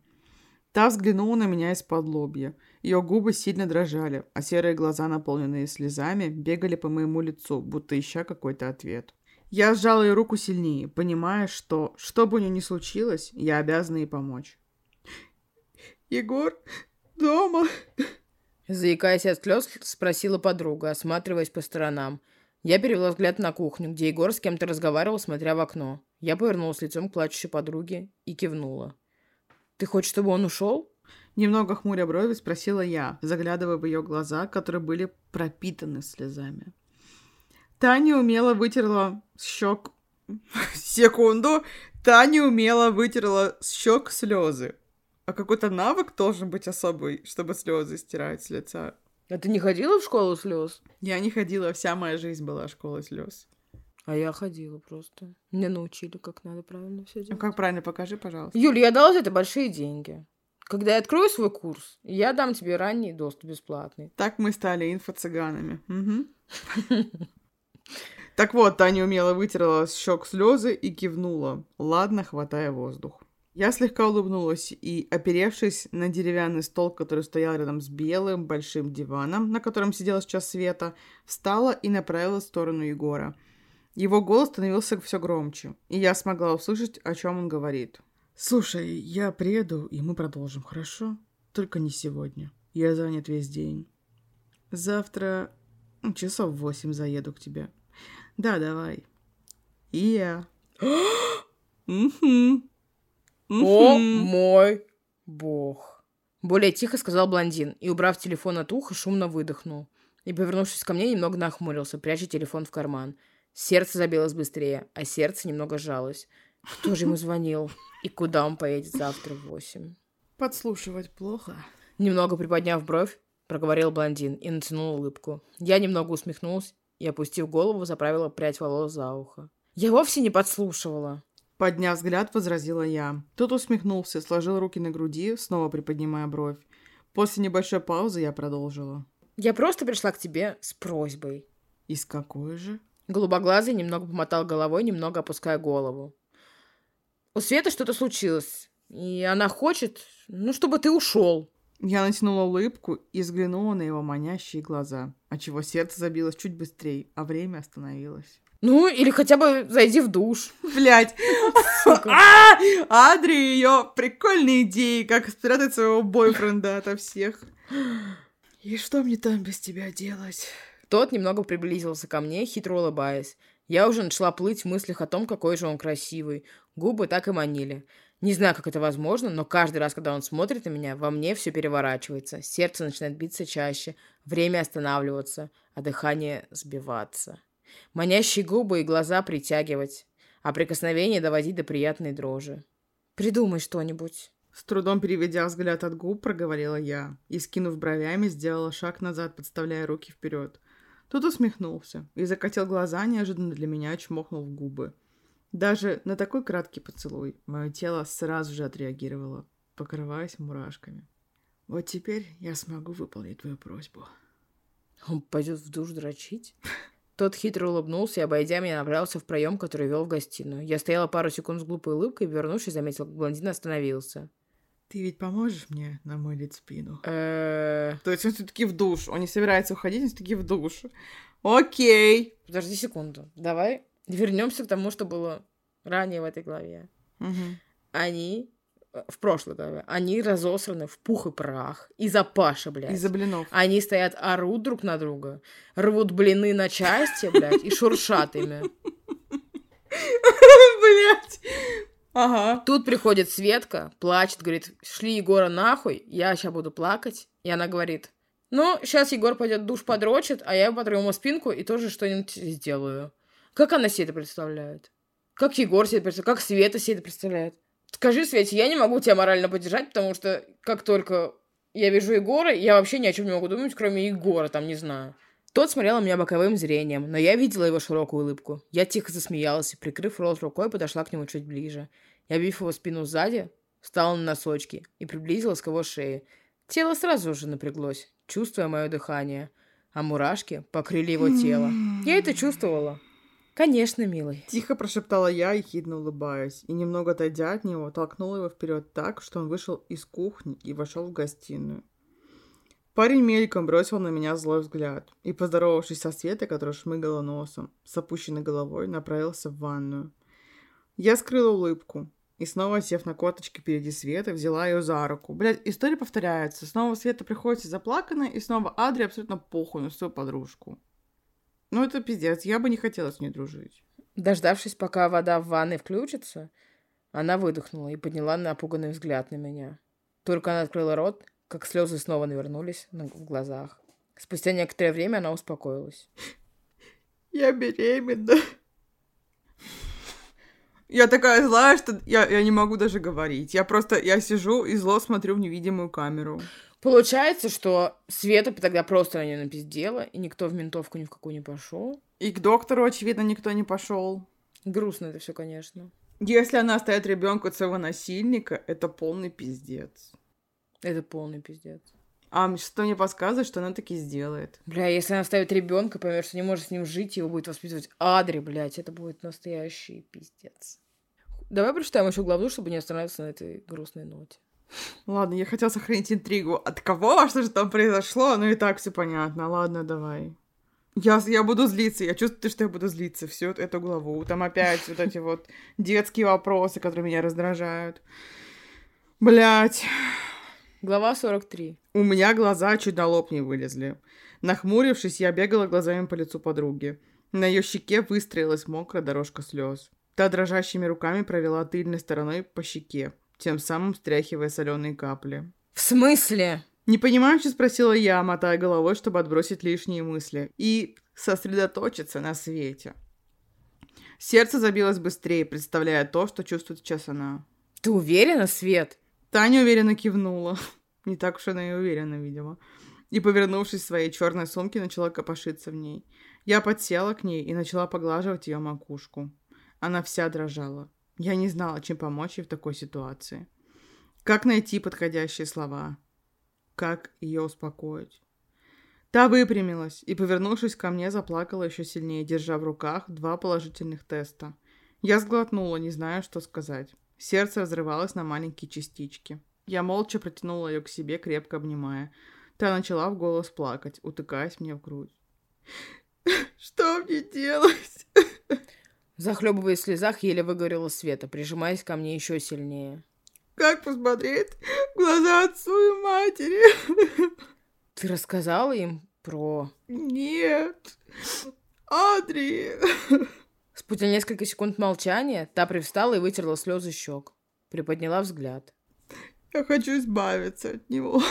Та взглянула на меня из-под лобья. Ее губы сильно дрожали, а серые глаза, наполненные слезами, бегали по моему лицу, будто ища какой-то ответ. Я сжала ее руку сильнее, понимая, что, что бы у нее ни случилось, я обязана ей помочь. «Егор дома?» Заикаясь от слез, спросила подруга, осматриваясь по сторонам. Я перевела взгляд на кухню, где Егор с кем-то разговаривал, смотря в окно. Я повернулась лицом к плачущей подруге и кивнула. «Ты хочешь, чтобы он ушел?» Немного хмуря брови спросила я, заглядывая в ее глаза, которые были пропитаны слезами. Таня умело вытерла с щек... Секунду! Таня умело вытерла с щек слезы. А какой-то навык должен быть особый, чтобы слезы стирать с лица. А ты не ходила в школу слез? Я не ходила, вся моя жизнь была школой слез. А я ходила просто. Меня научили, как надо правильно все Ну, делать. как правильно, покажи, пожалуйста. Юля, я дала за это большие деньги. Когда я открою свой курс, я дам тебе ранний доступ бесплатный. Так мы стали инфо-цыганами. Так вот, Таня умело вытерла с щек слезы и кивнула, ладно, хватая воздух. Я слегка улыбнулась и, оперевшись на деревянный стол, который стоял рядом с белым большим диваном, на котором сидела сейчас Света, встала и направилась в сторону Егора. Его голос становился все громче, и я смогла услышать, о чем он говорит. «Слушай, я приеду, и мы продолжим, хорошо? Только не сегодня. Я занят весь день. Завтра ну, часов в восемь заеду к тебе. Да, давай. И я. Мгм. О мой бог. Более тихо сказал блондин и, убрав телефон от уха, шумно выдохнул. И, повернувшись ко мне, немного нахмурился, пряча телефон в карман. Сердце забилось быстрее, а сердце немного сжалось. Кто же ему звонил? И куда он поедет завтра в восемь? Подслушивать плохо. Немного приподняв бровь, проговорил блондин и натянул улыбку. Я немного усмехнулся и, опустив голову, заправила прядь волос за ухо. Я вовсе не подслушивала. Подняв взгляд, возразила я. Тот усмехнулся, сложил руки на груди, снова приподнимая бровь. После небольшой паузы я продолжила. Я просто пришла к тебе с просьбой. И с какой же? Голубоглазый немного помотал головой, немного опуская голову. У Светы что-то случилось, и она хочет, ну, чтобы ты ушел. Я натянула улыбку и взглянула на его манящие глаза, отчего сердце забилось чуть быстрее, а время остановилось. Ну, или хотя бы зайди в душ. Блять. А, Адри ее прикольные идеи, как спрятать своего бойфренда ото всех. И что мне там без тебя делать? Тот немного приблизился ко мне, хитро улыбаясь. Я уже начала плыть в мыслях о том, какой же он красивый. Губы так и манили. Не знаю, как это возможно, но каждый раз, когда он смотрит на меня, во мне все переворачивается. Сердце начинает биться чаще, время останавливаться, а дыхание сбиваться. Манящие губы и глаза притягивать, а прикосновение доводить до приятной дрожи. Придумай что-нибудь. С трудом переведя взгляд от губ, проговорила я и, скинув бровями, сделала шаг назад, подставляя руки вперед. Тут усмехнулся и закатил глаза, неожиданно для меня чмокнул в губы. Даже на такой краткий поцелуй мое тело сразу же отреагировало, покрываясь мурашками. Вот теперь я смогу выполнить твою просьбу. Он пойдет в душ дрочить? Тот хитро улыбнулся и, обойдя меня, направился в проем, который вел в гостиную. Я стояла пару секунд с глупой улыбкой, вернувшись, заметил, как блондин остановился. Ты ведь поможешь мне намылить спину? То есть он все-таки в душ. Он не собирается уходить, он все-таки в душ. Окей. Подожди секунду. Давай вернемся к тому, что было ранее в этой главе. Они э, в прошлой главе, они разосраны в пух и прах. Из-за Паши, блядь. Из-за блинов. Они стоят, орут друг на друга, рвут блины на части, блядь, и шуршат ими. Блять. Ага. Тут приходит Светка, плачет, говорит, шли Егора нахуй, я сейчас буду плакать. И она говорит, ну, сейчас Егор пойдет душ подрочит, а я потру ему спинку и тоже что-нибудь сделаю. Как она себе это представляет? Как Егор себе это представляет? Как Света себе это представляет? Скажи, Свете, я не могу тебя морально поддержать, потому что как только я вижу Егора, я вообще ни о чем не могу думать, кроме Егора, там, не знаю. Тот смотрел на меня боковым зрением, но я видела его широкую улыбку. Я тихо засмеялась и, прикрыв рот рукой, подошла к нему чуть ближе. Я, обвив его спину сзади, встала на носочки и приблизилась к его шее. Тело сразу же напряглось, чувствуя мое дыхание, а мурашки покрыли его тело. Я это чувствовала. Конечно, милый. Тихо прошептала я, ехидно улыбаясь, и, немного отойдя от него, толкнула его вперед так, что он вышел из кухни и вошел в гостиную. Парень мельком бросил на меня злой взгляд и, поздоровавшись со Светой, которая шмыгала носом, с опущенной головой, направился в ванную. Я скрыла улыбку и, снова сев на корточки впереди Светы, взяла ее за руку. Блядь, история повторяется. Снова Света приходит заплаканная, и снова Адри абсолютно похуй на свою подружку. Ну, это пиздец. Я бы не хотела с ней дружить. Дождавшись, пока вода в ванной включится, она выдохнула и подняла напуганный взгляд на меня. Только она открыла рот, как слезы снова навернулись на- в глазах. Спустя некоторое время она успокоилась. Я беременна. Я такая злая, что я, я не могу даже говорить. Я просто, я сижу и зло смотрю в невидимую камеру. Получается, что Света тогда просто на нее напиздела, и никто в ментовку ни в какую не пошел. И к доктору, очевидно, никто не пошел. Грустно это все, конечно. Если она оставит ребенка от своего насильника, это полный пиздец. Это полный пиздец. А что мне подсказывает, что она таки сделает. Бля, если она оставит ребенка, поймет, что не может с ним жить, его будет воспитывать Адри, блядь, это будет настоящий пиздец. Давай прочитаем еще главу, чтобы не останавливаться на этой грустной ноте. Ладно, я хотела сохранить интригу. От кого? Что же там произошло? Ну и так все понятно. Ладно, давай. Я, я буду злиться, я чувствую, что я буду злиться всю эту главу. Там опять вот эти вот детские вопросы, которые меня раздражают. Блять. Глава 43. У меня глаза чуть на лоб не вылезли. Нахмурившись, я бегала глазами по лицу подруги. На ее щеке выстроилась мокрая дорожка слез. Та дрожащими руками провела тыльной стороной по щеке, тем самым стряхивая соленые капли. В смысле? Непонимающе спросила я, мотая головой, чтобы отбросить лишние мысли и сосредоточиться на свете. Сердце забилось быстрее, представляя то, что чувствует сейчас она. Ты уверена, Свет? Таня уверенно кивнула. Не так уж она и уверена, видимо. и, повернувшись в своей черной сумке, начала копошиться в ней. Я подсела к ней и начала поглаживать ее макушку. Она вся дрожала. Я не знала, чем помочь ей в такой ситуации. Как найти подходящие слова? Как ее успокоить? Та выпрямилась и, повернувшись ко мне, заплакала еще сильнее, держа в руках два положительных теста. Я сглотнула, не зная, что сказать. Сердце разрывалось на маленькие частички. Я молча протянула ее к себе, крепко обнимая. Та начала в голос плакать, утыкаясь мне в грудь. «Что мне делать?» Захлебываясь в слезах, еле выговорила Света, прижимаясь ко мне еще сильнее. «Как посмотреть в глаза отцу и матери?» Ты рассказала им про... Нет. Адри. Спустя несколько секунд молчания та привстала и вытерла слезы щек. Приподняла взгляд. Я хочу избавиться от него.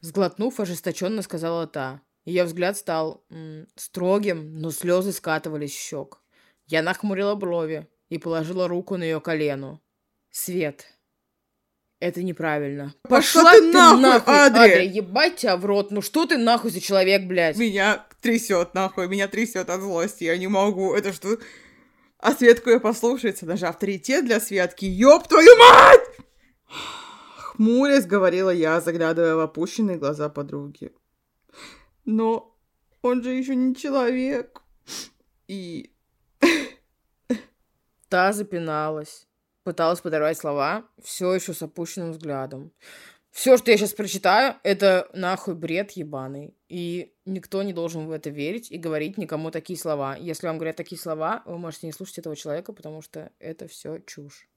Сглотнув, ожесточенно сказала та. Ее взгляд стал м, строгим, но слезы скатывались с щек. Я нахмурила брови и положила руку на ее колено. Свет. Это неправильно. Пошла, Пошла ты нахуй, нахуй Адри! Адри! Ебать тебя в рот. Ну что ты нахуй за человек, блядь? Меня трясет нахуй, меня трясет от злости. Я не могу. Это что... А Светку я послушается. Даже авторитет для Светки. Ёб твою мать! Хмурясь, говорила я, заглядывая в опущенные глаза подруги. Но он же еще не человек. И Та запиналась, пыталась подорвать слова, все еще с опущенным взглядом. Все, что я сейчас прочитаю, это нахуй бред ебаный. И никто не должен в это верить и говорить никому такие слова. Если вам говорят такие слова, вы можете не слушать этого человека, потому что это все чушь.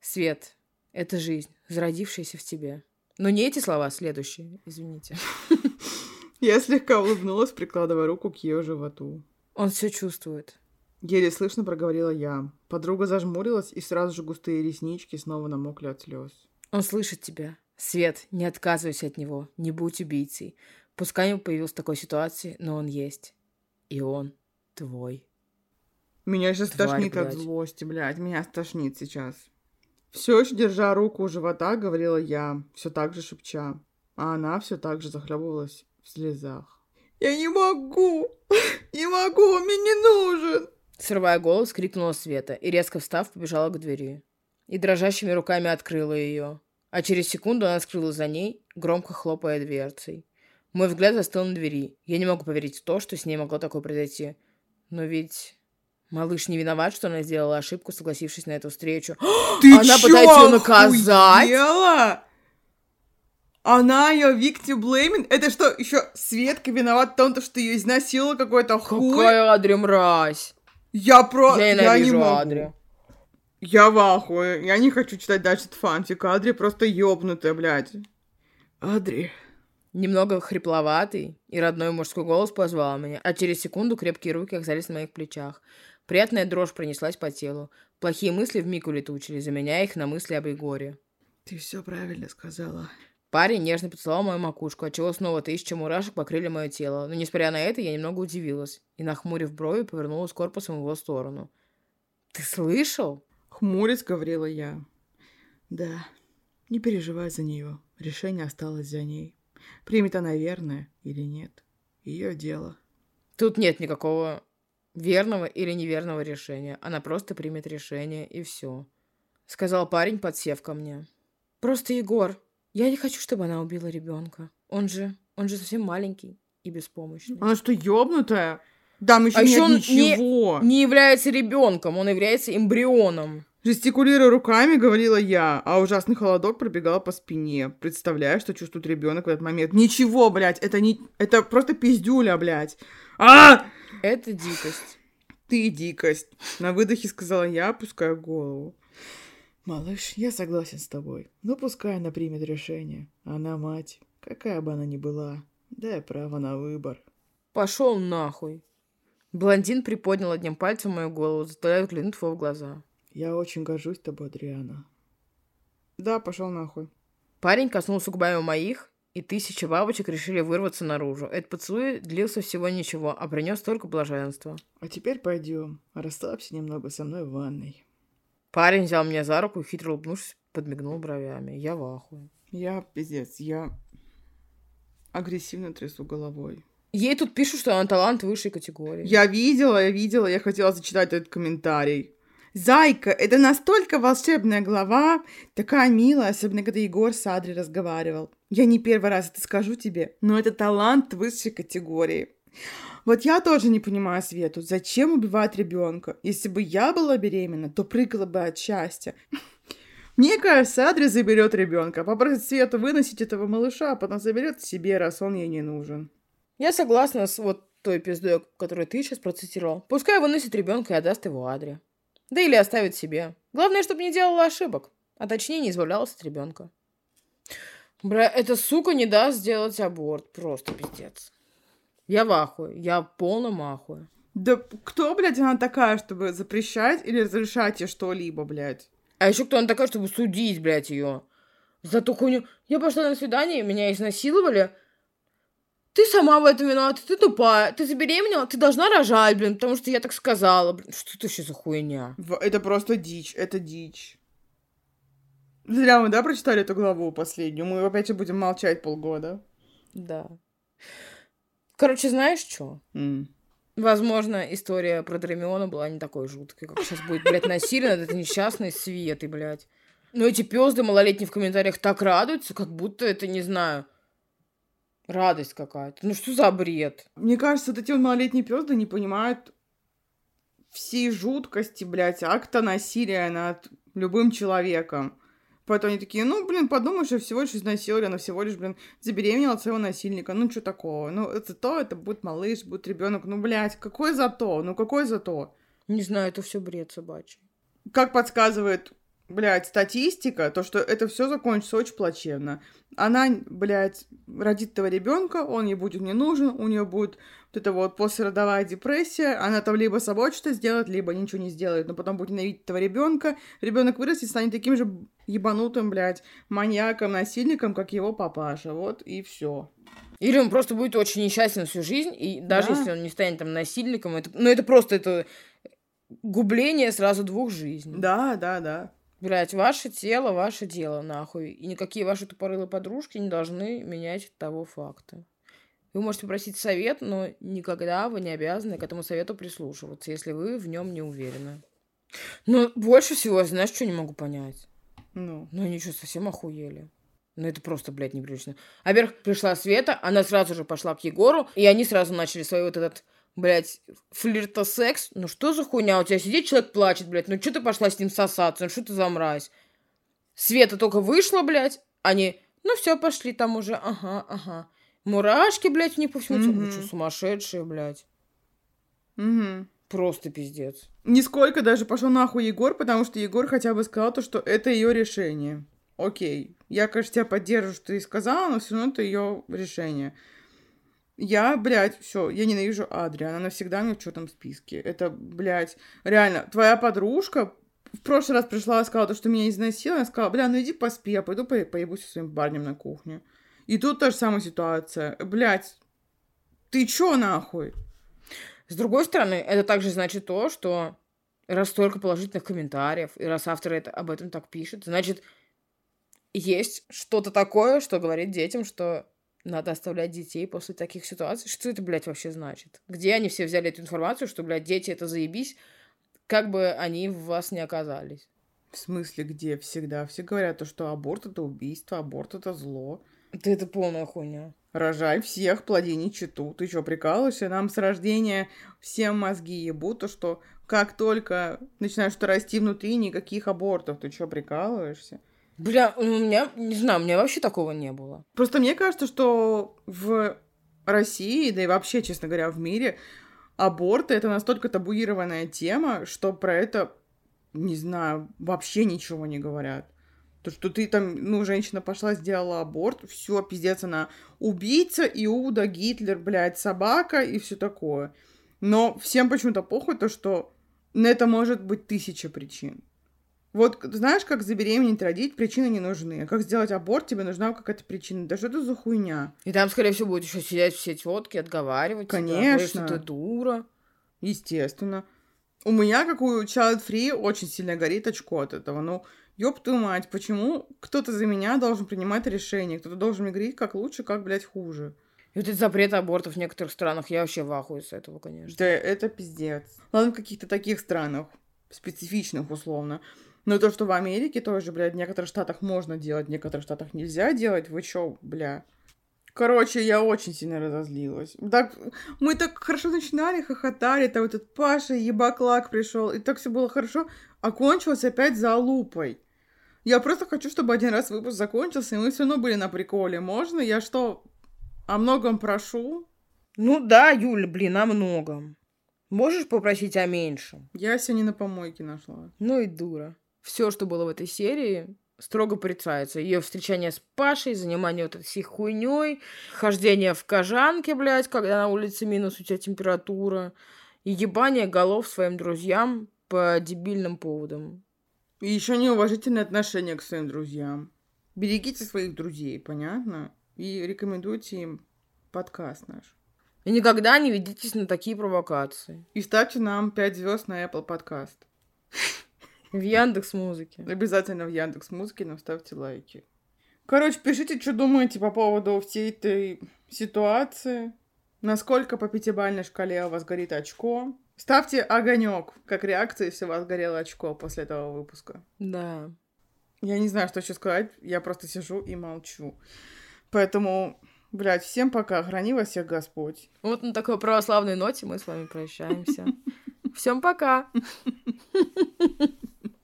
Свет — это жизнь, зародившаяся в тебе. Но не эти слова, следующие, извините. Я слегка улыбнулась, прикладывая руку к ее животу. Он все чувствует. Еле слышно проговорила я. Подруга зажмурилась, и сразу же густые реснички снова намокли от слез. Он слышит тебя. Свет, не отказывайся от него. Не будь убийцей. Пускай он появился в такой ситуации, но он есть. И он твой. Меня сейчас Тварь, тошнит блядь. от злости, блядь. Меня тошнит сейчас. Все еще держа руку у живота, говорила я, все так же шепча. А она все так же захлебывалась в слезах. «Я не могу! Не могу! Он мне не нужен!» Срывая голос, крикнула Света и, резко встав, побежала к двери. И дрожащими руками открыла ее. А через секунду она скрылась за ней, громко хлопая дверцей. Мой взгляд застыл на двери. Я не могу поверить в то, что с ней могло такое произойти. Но ведь... Малыш не виноват, что она сделала ошибку, согласившись на эту встречу. Ты она чё, пытается ее наказать. Охуела? Она ее victim blaming? Это что, еще Светка виновата в том, что ее изнасиловал какой-то хуй? Какая Адри мразь. Я про... Я, я не могу. Адри. Я в ахуе. Я не хочу читать дальше этот фанфик. Адри просто ёбнутая, блядь. Адри. Немного хрипловатый и родной мужской голос позвал меня, а через секунду крепкие руки оказались на моих плечах. Приятная дрожь пронеслась по телу. Плохие мысли вмиг улетучили, заменяя их на мысли об Егоре. Ты все правильно сказала. Парень нежно поцеловал мою макушку, отчего снова тысячи мурашек покрыли мое тело. Но, несмотря на это, я немного удивилась и, нахмурив брови, повернулась корпусом в его сторону. «Ты слышал?» Хмурец, говорила я. «Да, не переживай за нее. Решение осталось за ней. Примет она верное или нет. Ее дело». Тут нет никакого верного или неверного решения. Она просто примет решение, и все. Сказал парень, подсев ко мне. «Просто Егор, я не хочу, чтобы она убила ребенка. Он же, он же совсем маленький и беспомощный. Она что, ёбнутая? Там еще а нет он ничего. Не, не является ребенком, он является эмбрионом. Жестикулируя руками, говорила я, а ужасный холодок пробегал по спине, представляя, что чувствует ребенок в этот момент. Ничего, блядь, это не... Это просто пиздюля, блядь. А! Это дикость. Ты дикость. На выдохе сказала я, опуская голову. «Малыш, я согласен с тобой. Но пускай она примет решение. Она мать, какая бы она ни была. Дай право на выбор». «Пошел нахуй!» Блондин приподнял одним пальцем мою голову, заставляя взглянуть его в глаза. «Я очень горжусь тобой, Адриана». «Да, пошел нахуй». Парень коснулся губами моих, и тысячи бабочек решили вырваться наружу. Этот поцелуй длился всего ничего, а принес только блаженства. «А теперь пойдем. Расслабься немного со мной в ванной». Парень взял меня за руку, хитро улыбнувшись, подмигнул бровями. Я в ахуе. Я, пиздец, я... Агрессивно трясу головой. Ей тут пишут, что она талант высшей категории. Я видела, я видела, я хотела зачитать этот комментарий. Зайка, это настолько волшебная глава, такая милая, особенно когда Егор с Адри разговаривал. Я не первый раз это скажу тебе, но это талант высшей категории. Вот я тоже не понимаю Свету, зачем убивать ребенка? Если бы я была беременна, то прыгала бы от счастья. Мне кажется, Адри заберет ребенка, попросит Свету выносить этого малыша, а потом заберет себе, раз он ей не нужен. Я согласна с вот той пиздой, которую ты сейчас процитировал. Пускай выносит ребенка и отдаст его Адре. Да или оставит себе. Главное, чтобы не делала ошибок. А точнее, не избавлялась от ребенка. Бля, эта сука не даст сделать аборт. Просто пиздец. Я в ахуе. Я в полном ахуе. Да кто, блядь, она такая, чтобы запрещать или разрешать ей что-либо, блядь? А еще кто она такая, чтобы судить, блядь, ее? За ту хуйню. Я пошла на свидание, меня изнасиловали. Ты сама в этом виновата, ты тупая. Ты забеременела, ты должна рожать, блин, потому что я так сказала. Блин, что это еще за хуйня? Это просто дичь, это дичь. Зря мы, да, прочитали эту главу последнюю? Мы опять же будем молчать полгода. Да. Короче, знаешь что? М. Возможно, история про Дремиона была не такой жуткой, как сейчас будет, блядь, насилие над этой несчастной Светой, блядь. Но эти пёзды малолетние в комментариях так радуются, как будто это, не знаю, радость какая-то. Ну что за бред? Мне кажется, вот эти вот малолетние пёзды не понимают всей жуткости, блядь, акта насилия над любым человеком. Поэтому они такие, ну, блин, подумаешь, я всего лишь изнасиловали, она всего лишь, блин, забеременела от своего насильника. Ну, что такого? Ну, это то, это будет малыш, будет ребенок. Ну, блядь, какой зато? Ну, какой зато? Не знаю, это все бред собачий. Как подсказывает, блядь, статистика, то, что это все закончится очень плачевно. Она, блядь, родит этого ребенка, он ей будет не нужен, у нее будет вот эта вот послеродовая депрессия, она там либо с собой что-то сделает, либо ничего не сделает, но потом будет ненавидеть этого ребенка, ребенок вырастет, станет таким же ебанутым, блядь, маньяком, насильником, как его папаша, вот и все. Или он просто будет очень несчастен всю жизнь, и даже Да. если он не станет там насильником, это, ну это просто это губление сразу двух жизней. Да, да, да. Блять, ваше тело, ваше дело, нахуй. И никакие ваши тупорылые подружки не должны менять того факта. Вы можете просить совет, но никогда вы не обязаны к этому совету прислушиваться, если вы в нем не уверены. Но больше всего, знаешь, что не могу понять? Ну, Ну, они что, совсем охуели? Ну, это просто, блядь, неприлично. А вверх пришла Света, она сразу же пошла к Егору, и они сразу начали свой вот этот, блядь, флирто-секс. Ну, что за хуйня? У тебя сидит человек, плачет, блядь. Ну, что ты пошла с ним сосаться? Ну, что ты за мразь? Света только вышла, блядь, они, ну, все, пошли там уже, ага, ага. Мурашки, блядь, у них по всему телу. Вы что, сумасшедшие, блядь? угу. Просто пиздец. Нисколько даже пошел нахуй Егор, потому что Егор хотя бы сказал то, что это ее решение. Окей. Я, конечно, тебя поддерживаю, что ты сказала, но все равно это ее решение. Я, блядь, все, я ненавижу Адри, она навсегда мне в черном списке. Это, блядь, реально, твоя подружка в прошлый раз пришла и сказала, то, что меня изнасиловали, она сказала, бля, ну иди поспи, я пойду по- поебусь со своим парнем на кухне. И тут та же самая ситуация. Блядь, ты чё нахуй? С другой стороны, это также значит то, что раз столько положительных комментариев, и раз автор это, об этом так пишет, значит, есть что-то такое, что говорит детям, что надо оставлять детей после таких ситуаций. Что это, блядь, вообще значит? Где они все взяли эту информацию, что, блядь, дети это заебись, как бы они в вас не оказались? В смысле, где всегда? Все говорят, то, что аборт это убийство, аборт это зло. Да это полная хуйня. Рожай всех, плоди ничету. Ты что, прикалываешься? Нам с рождения всем мозги ебут, то что как только начинаешь что расти внутри, никаких абортов. Ты что, прикалываешься? Бля, ну, у меня, не знаю, у меня вообще такого не было. Просто мне кажется, что в России, да и вообще, честно говоря, в мире, аборты это настолько табуированная тема, что про это, не знаю, вообще ничего не говорят. То, что ты там, ну, женщина пошла, сделала аборт, все, пиздец, она убийца, Иуда, Гитлер, блядь, собака и все такое. Но всем почему-то похуй то, что на это может быть тысяча причин. Вот знаешь, как забеременеть, родить, причины не нужны. Как сделать аборт, тебе нужна какая-то причина. Да что это за хуйня? И там, скорее всего, будут еще сидеть все тетки, отговаривать. тебя, говорить, Конечно. ты дура. Естественно. У меня, как у Child Free, очень сильно горит очко от этого. Ну, ёб твою мать, почему кто-то за меня должен принимать решение? Кто-то должен мне говорить, как лучше, как, блядь, хуже. И вот этот запрет абортов в некоторых странах, я вообще в ахуе с этого, конечно. Да, это пиздец. Ладно, в каких-то таких странах, специфичных условно. Но то, что в Америке тоже, блядь, в некоторых штатах можно делать, в некоторых штатах нельзя делать, вы чё, бля? Короче, я очень сильно разозлилась. Так, мы так хорошо начинали, хохотали, там этот Паша ебаклак пришел, и так все было хорошо, а кончилось опять за лупой. Я просто хочу, чтобы один раз выпуск закончился, и мы все равно были на приколе. Можно? Я что, о многом прошу? Ну да, Юля, блин, о многом. Можешь попросить о меньшем? Я сегодня на помойке нашла. Ну и дура. Все, что было в этой серии, строго порицается. Ее встречание с Пашей, занимание вот этой всей хуйней, хождение в кожанке, блядь, когда на улице минус у тебя температура, и ебание голов своим друзьям по дебильным поводам. И еще неуважительное отношение к своим друзьям. Берегите своих друзей, понятно? И рекомендуйте им подкаст наш. И никогда не ведитесь на такие провокации. И ставьте нам 5 звезд на Apple подкаст. В Яндекс Музыке. Обязательно в Яндекс Музыке нам ставьте лайки. Короче, пишите, что думаете по поводу всей этой ситуации. Насколько по пятибалльной шкале у вас горит очко. Ставьте огонек, как реакция, если у вас горело очко после этого выпуска. Да. Я не знаю, что еще сказать. Я просто сижу и молчу. Поэтому, блядь, всем пока. Храни вас всех Господь. Вот на такой православной ноте мы с вами прощаемся. Всем пока!